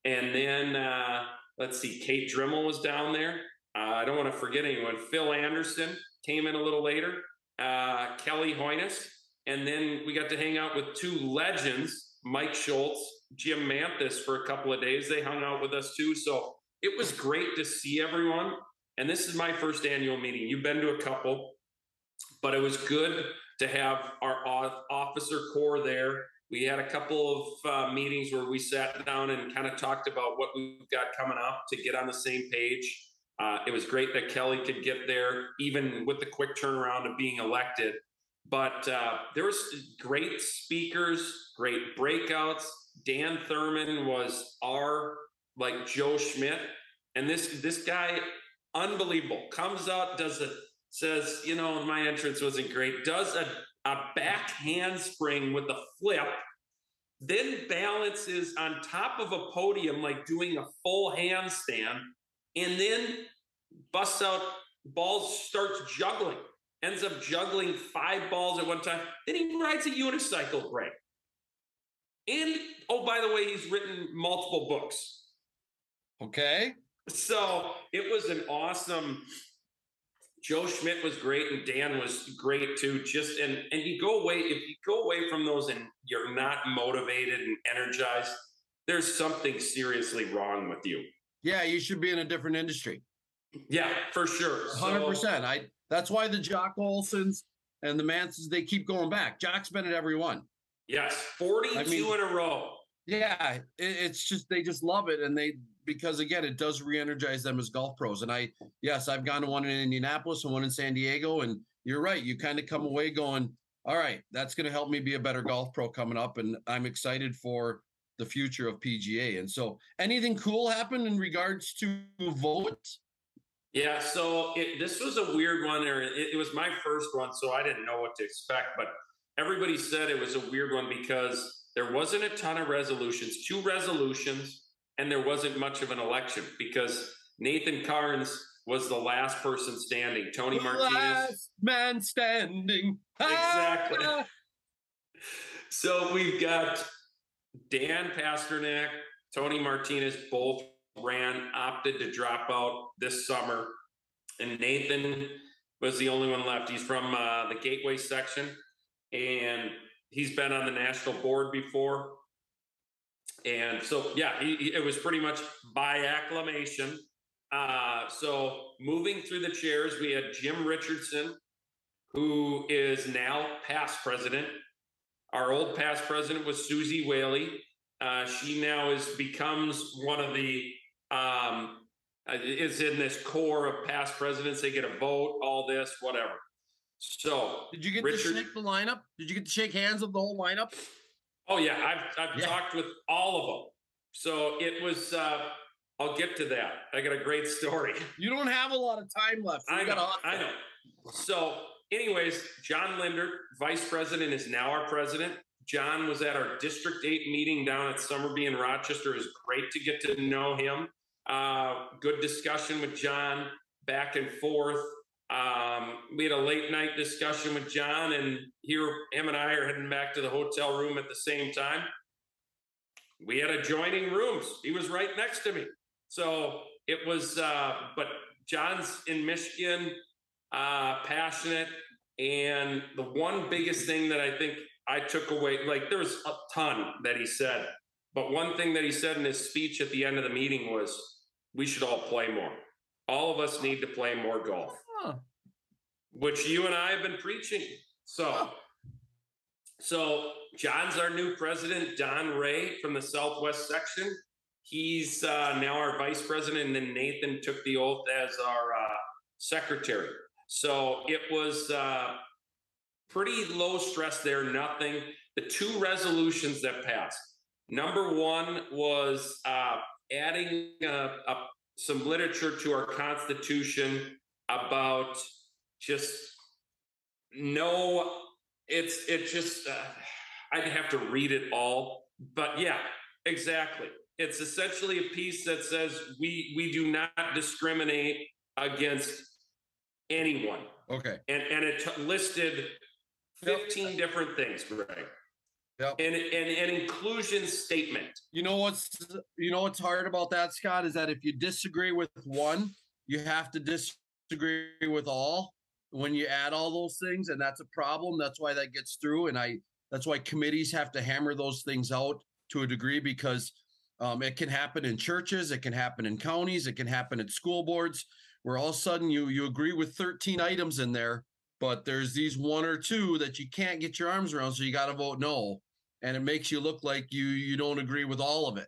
And then uh, let's see, Kate Dremel was down there. Uh, I don't want to forget anyone. Phil Anderson came in a little later. Uh, Kelly Hoynes, and then we got to hang out with two legends, Mike Schultz, Jim Manthis, for a couple of days. They hung out with us too. So it was great to see everyone. And this is my first annual meeting. You've been to a couple, but it was good to have our officer corps there. We had a couple of uh, meetings where we sat down and kind of talked about what we've got coming up to get on the same page. Uh, it was great that Kelly could get there, even with the quick turnaround of being elected. But uh, there was great speakers, great breakouts. Dan Thurman was our like Joe Schmidt, and this this guy, unbelievable, comes out, does it, says, you know, my entrance wasn't great, does a a back handspring with a flip, then balances on top of a podium like doing a full handstand, and then busts out balls, starts juggling ends up juggling five balls at one time. Then he rides a unicycle, Greg. And oh, by the way, he's written multiple books. Okay. So it was an awesome. Joe Schmidt was great and Dan was great too. Just and and you go away if you go away from those and you're not motivated and energized, there's something seriously wrong with you. Yeah, you should be in a different industry. Yeah, for sure. Hundred so, percent. I that's why the Jock Olsons and the Mansons they keep going back. Jock's been at every one. Yes, forty-two I mean, in a row. Yeah, it, it's just they just love it, and they because again it does re-energize them as golf pros. And I yes, I've gone to one in Indianapolis and one in San Diego, and you're right. You kind of come away going, all right, that's going to help me be a better golf pro coming up, and I'm excited for the future of PGA. And so, anything cool happened in regards to votes? Yeah, so it, this was a weird one. Or it, it, was my first one, so I didn't know what to expect. But everybody said it was a weird one because there wasn't a ton of resolutions, two resolutions, and there wasn't much of an election because Nathan Charnes was the last person standing. Tony Martinez, last man standing. Exactly. so we've got Dan Pasternak, Tony Martinez, both ran, opted to drop out this summer. And Nathan was the only one left. He's from uh, the Gateway section, and he's been on the national board before. And so, yeah, he, he, it was pretty much by acclamation. Uh, so, moving through the chairs, we had Jim Richardson, who is now past president. Our old past president was Suzy Whaley. Uh, she now is becomes one of the um, uh, is in this core of past presidents. They get a vote, all this, whatever. So, did you get Richard, to shake the lineup? Did you get to shake hands with the whole lineup? Oh yeah, I've I've yeah. talked with all of them. So it was. Uh, I'll get to that. I got a great story. You don't have a lot of time left. I know. I know. So, anyways, John Linder, vice president, is now our president. John was at our District 8 meeting down at Somerby in Rochester. It was great to get to know him. Uh, good discussion with John, back and forth. Um, we had a late night discussion with John, and here him and I are heading back to the hotel room at the same time. We had adjoining rooms. He was right next to me, so it was. Uh, but John's in Michigan, uh, passionate, and the one biggest thing that I think I took away, like there was a ton that he said, but one thing that he said in his speech at the end of the meeting was, we should all play more. All of us need to play more golf, huh. which you and I have been preaching. So, huh. so John's our new president, Don Rea from the Southwest section. He's uh, now our vice president, and then Nathan took the oath as our uh, secretary. So it was uh, pretty low stress there, nothing. The two resolutions that passed. Number one was uh, adding uh, some literature to our Constitution about just no, it's it just uh, I'd have to read it all, but yeah, exactly. It's essentially a piece that says we we do not discriminate against anyone, Okay. and and it t- listed Yep. fifteen different things, right Yep. And and an inclusion statement. You know what's you know what's hard about that, Scott, is that if you disagree with one, you have to disagree with all when you add all those things, and that's a problem. That's why that gets through, and I that's why committees have to hammer those things out to a degree because um, it can happen in churches, it can happen in counties, it can happen at school boards, where all of a sudden you you agree with 13 items in there, but there's these one or two that you can't get your arms around, so you got to vote no and it makes you look like you you don't agree with all of it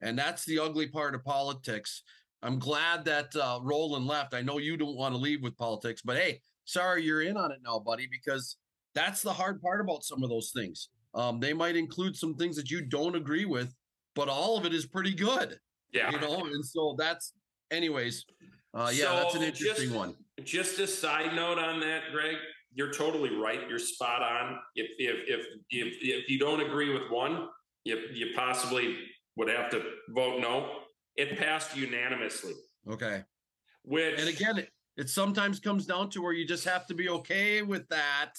and that's the ugly part of politics i'm glad that uh, Rowland left i know you don't want to leave with politics but hey sorry you're in on it now buddy because that's the hard part about some of those things um, they might include some things that you don't agree with but all of it is pretty good Yeah. you know and so that's anyways uh, yeah that's an interesting just- one Just a side note on that, Greg. You're totally right. You're spot on. If if if if, if you don't agree with one, you you possibly would have to vote no. It passed unanimously, okay which And again, it, it sometimes comes down to where you just have to be okay with that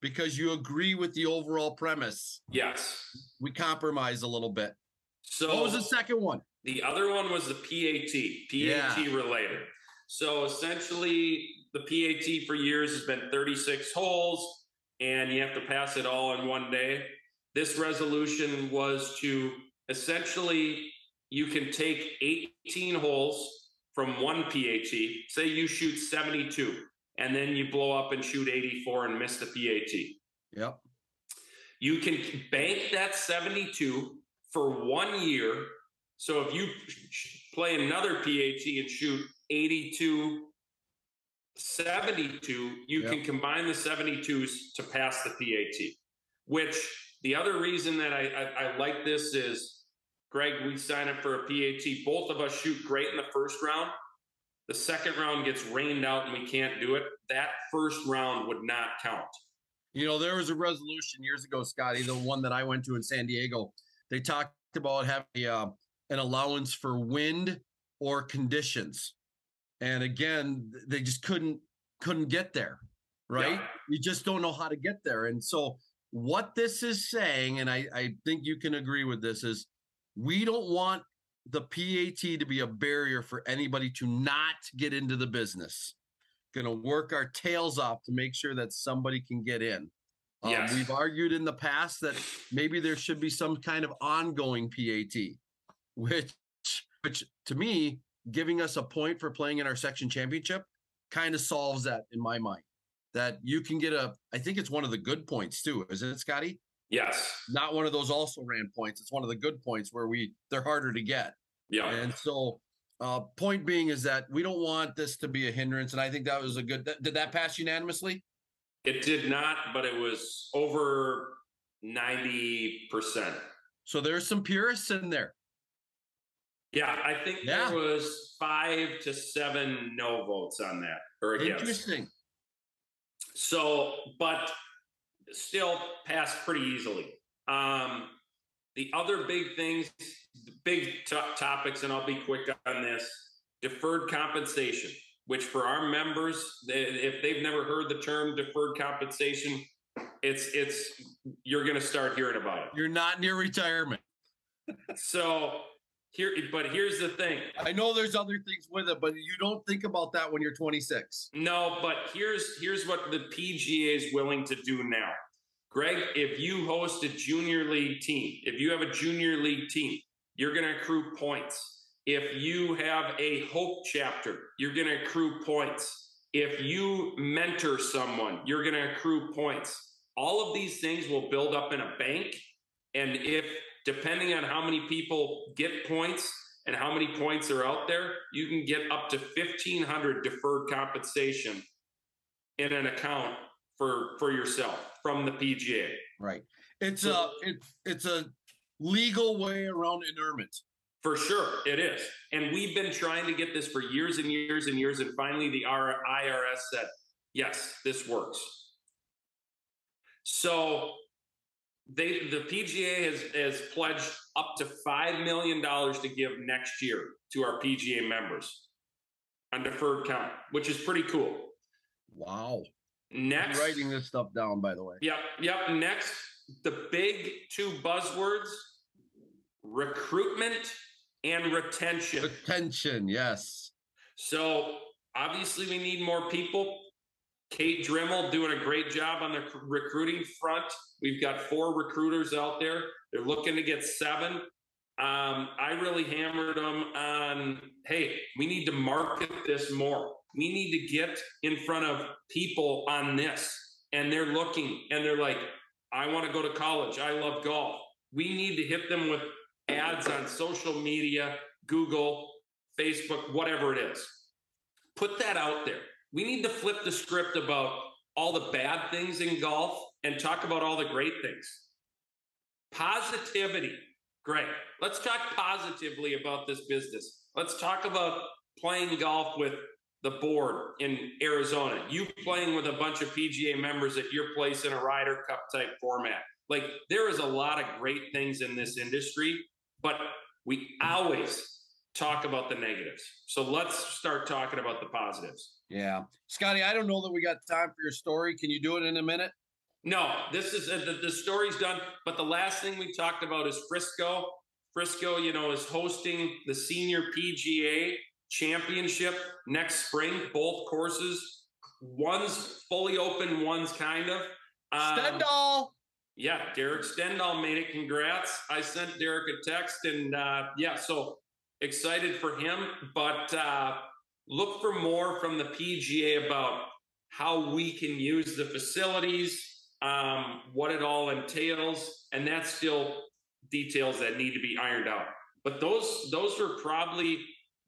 because you agree with the overall premise. yes. We compromise a little bit. So what was the second one? The other one was the PAT, PAT Yeah. related. So essentially, the PAT for years has been 36 holes, and you have to pass it all in one day. This resolution was to essentially, you can take 18 holes from one PAT, say you shoot 72, and then you blow up and shoot 84 and miss the PAT. Yep. You can bank that 72 for one year. So if you play another PAT and shoot 82, 72, you Yep. can combine the 72s to pass the PAT. Which the other reason that I, I, I like this is, Greg, we sign up for a PAT. Both of us shoot great in the first round. The second round gets rained out and we can't do it. That first round would not count. You know, there was a resolution years ago, Scotty, the one that I went to in San Diego. They talked about having a, uh, an allowance for wind or conditions. And again, they just couldn't couldn't get there, right? Yeah. You just don't know how to get there. And so what this is saying, and I, I think you can agree with this, is we don't want the PAT to be a barrier for anybody to not get into the business. Going to work our tails off to make sure that somebody can get in. Um, Yes. We've argued in the past that maybe there should be some kind of ongoing PAT, which, which to me, giving us a point for playing in our section championship kind of solves that in my mind. That you can get a, I think it's one of the good points too, isn't it, Scotty? Yes. Not one of those also ran points. It's one of the good points where we they're harder to get. Yeah. And so, uh, point being is that we don't want this to be a hindrance. And I think that was a good. Did that pass unanimously? It did not, but it was over 90%. So there's some purists in there. Yeah, I think Yeah. there was five to seven no votes on that or against. Interesting. So, but still passed pretty easily. Um, the other big things, big to- topics, and I'll be quick on this deferred compensation, which for our members, they, if they've never heard the term deferred compensation, it's, it's, you're going to start hearing about it. You're not near retirement. So, here, but here's the thing. I know there's other things with it, but you don't think about that when you're 26. No, but here's here's what the PGA is willing to do now. Greg, if you host a junior league team, if you have a junior league team, you're going to accrue points. If you have a hope chapter, you're going to accrue points. If you mentor someone, you're going to accrue points. All of these things will build up in a bank. And if, depending on how many people get points and how many points are out there, you can get up to 1500 deferred compensation in an account for for yourself from the PGA. Right. It's So- a it's it's a legal way around inurement. For sure, it is. And we've been trying to get this for years and years and years. And finally, the IRS said, yes, this works. So they the PGA has, has pledged up to $5 million to give next year to our PGA members on deferred count, which is pretty cool. Wow. Next, I'm writing this stuff down, by the way. Yep, yep. Next, the big two buzzwords recruitment and retention. Retention, yes. So obviously, we need more people. Kate Dremel doing a great job on the recruiting front. We've got four recruiters out there. They're looking to get seven. Um, I really hammered them on hey, we need to market this more. We need to get in front of people on this. And they're looking and they're like, I want to go to college. I love golf. We need to hit them with ads on social media, Google, Facebook, whatever it is. Put that out there. We need to flip the script about all the bad things in golf and talk about all the great things. Positivity. Great. Let's talk positively about this business. Let's talk about playing golf with the board in Arizona, you playing with a bunch of PGA members at your place in a Ryder Cup type format. Like there is a lot of great things in this industry, but we always talk about the negatives. So let's start talking about the positives. Yeah. Scotty, I don't know that we got time for your story. Can you do it in a minute? No, this is uh, the, the story's done. But the last thing we talked about is Frisco. Frisco, you know, is hosting the senior PGA championship next spring, both courses. One's fully open, one's kind of. Um, Stendahl. Yeah, Derek Stendahl made it. Congrats. I sent Derek a text and uh, yeah, so excited for him. But uh, look for more from the PGA about how we can use the facilities, um, what it all entails, and that's still details that need to be ironed out. But those those are probably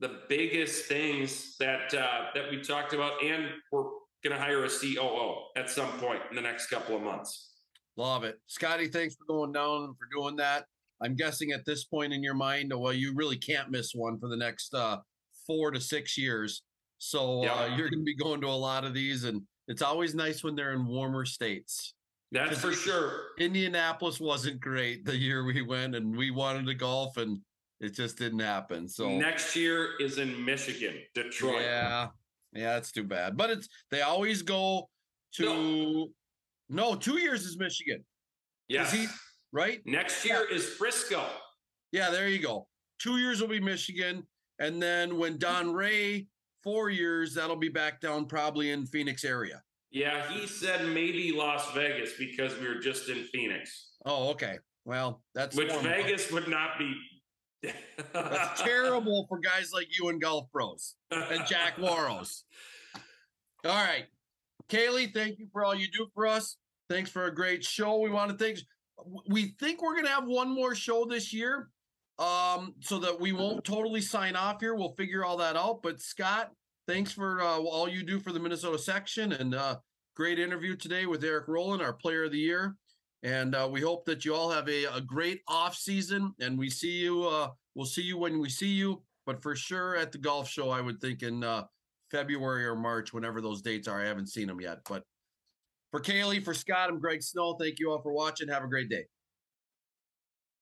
the biggest things that uh, that we talked about, and we're going to hire a COO at some point in the next couple of months. Love it, Scotty. Thanks for going down and for doing that. I'm guessing at this point in your mind, well, you really can't miss one for the next uh, four to six years. So uh, you're going to be going to a lot of these, and it's always nice when they're in warmer states. That's for sure. Indianapolis wasn't great the year we went, and we wanted to golf, and it just didn't happen. So next year is in Michigan, Detroit. Yeah, yeah, that's too bad. But it's they always go to no, no two years is Michigan. Yes. He, right? Next year yeah. is Frisco. Yeah, there you go. Two years will be Michigan. And then when Don Rea, four years, that'll be back down probably in Phoenix area. Yeah, he said maybe Las Vegas because we were just in Phoenix. Oh, okay. Well, that's which Vegas would not be. that's terrible for guys like you and golf pros and Jack Warros. All right, Kaylee, thank you for all you do for us. Thanks for a great show. We want to thank. We think we're going to have one more show this year, um, so that we won't totally sign off here. We'll figure all that out. But Scott, thanks for uh, all you do for the Minnesota section and uh, great interview today with Eric Rowland, our player of the year. And uh, we hope that you all have a, a great off season and we see you. Uh, we'll see you when we see you, but for sure at the golf show, I would think in uh, February or March, whenever those dates are. I haven't seen them yet, but for Kaylee, for Scott, I'm Greg Snow. Thank you all for watching. Have a great day.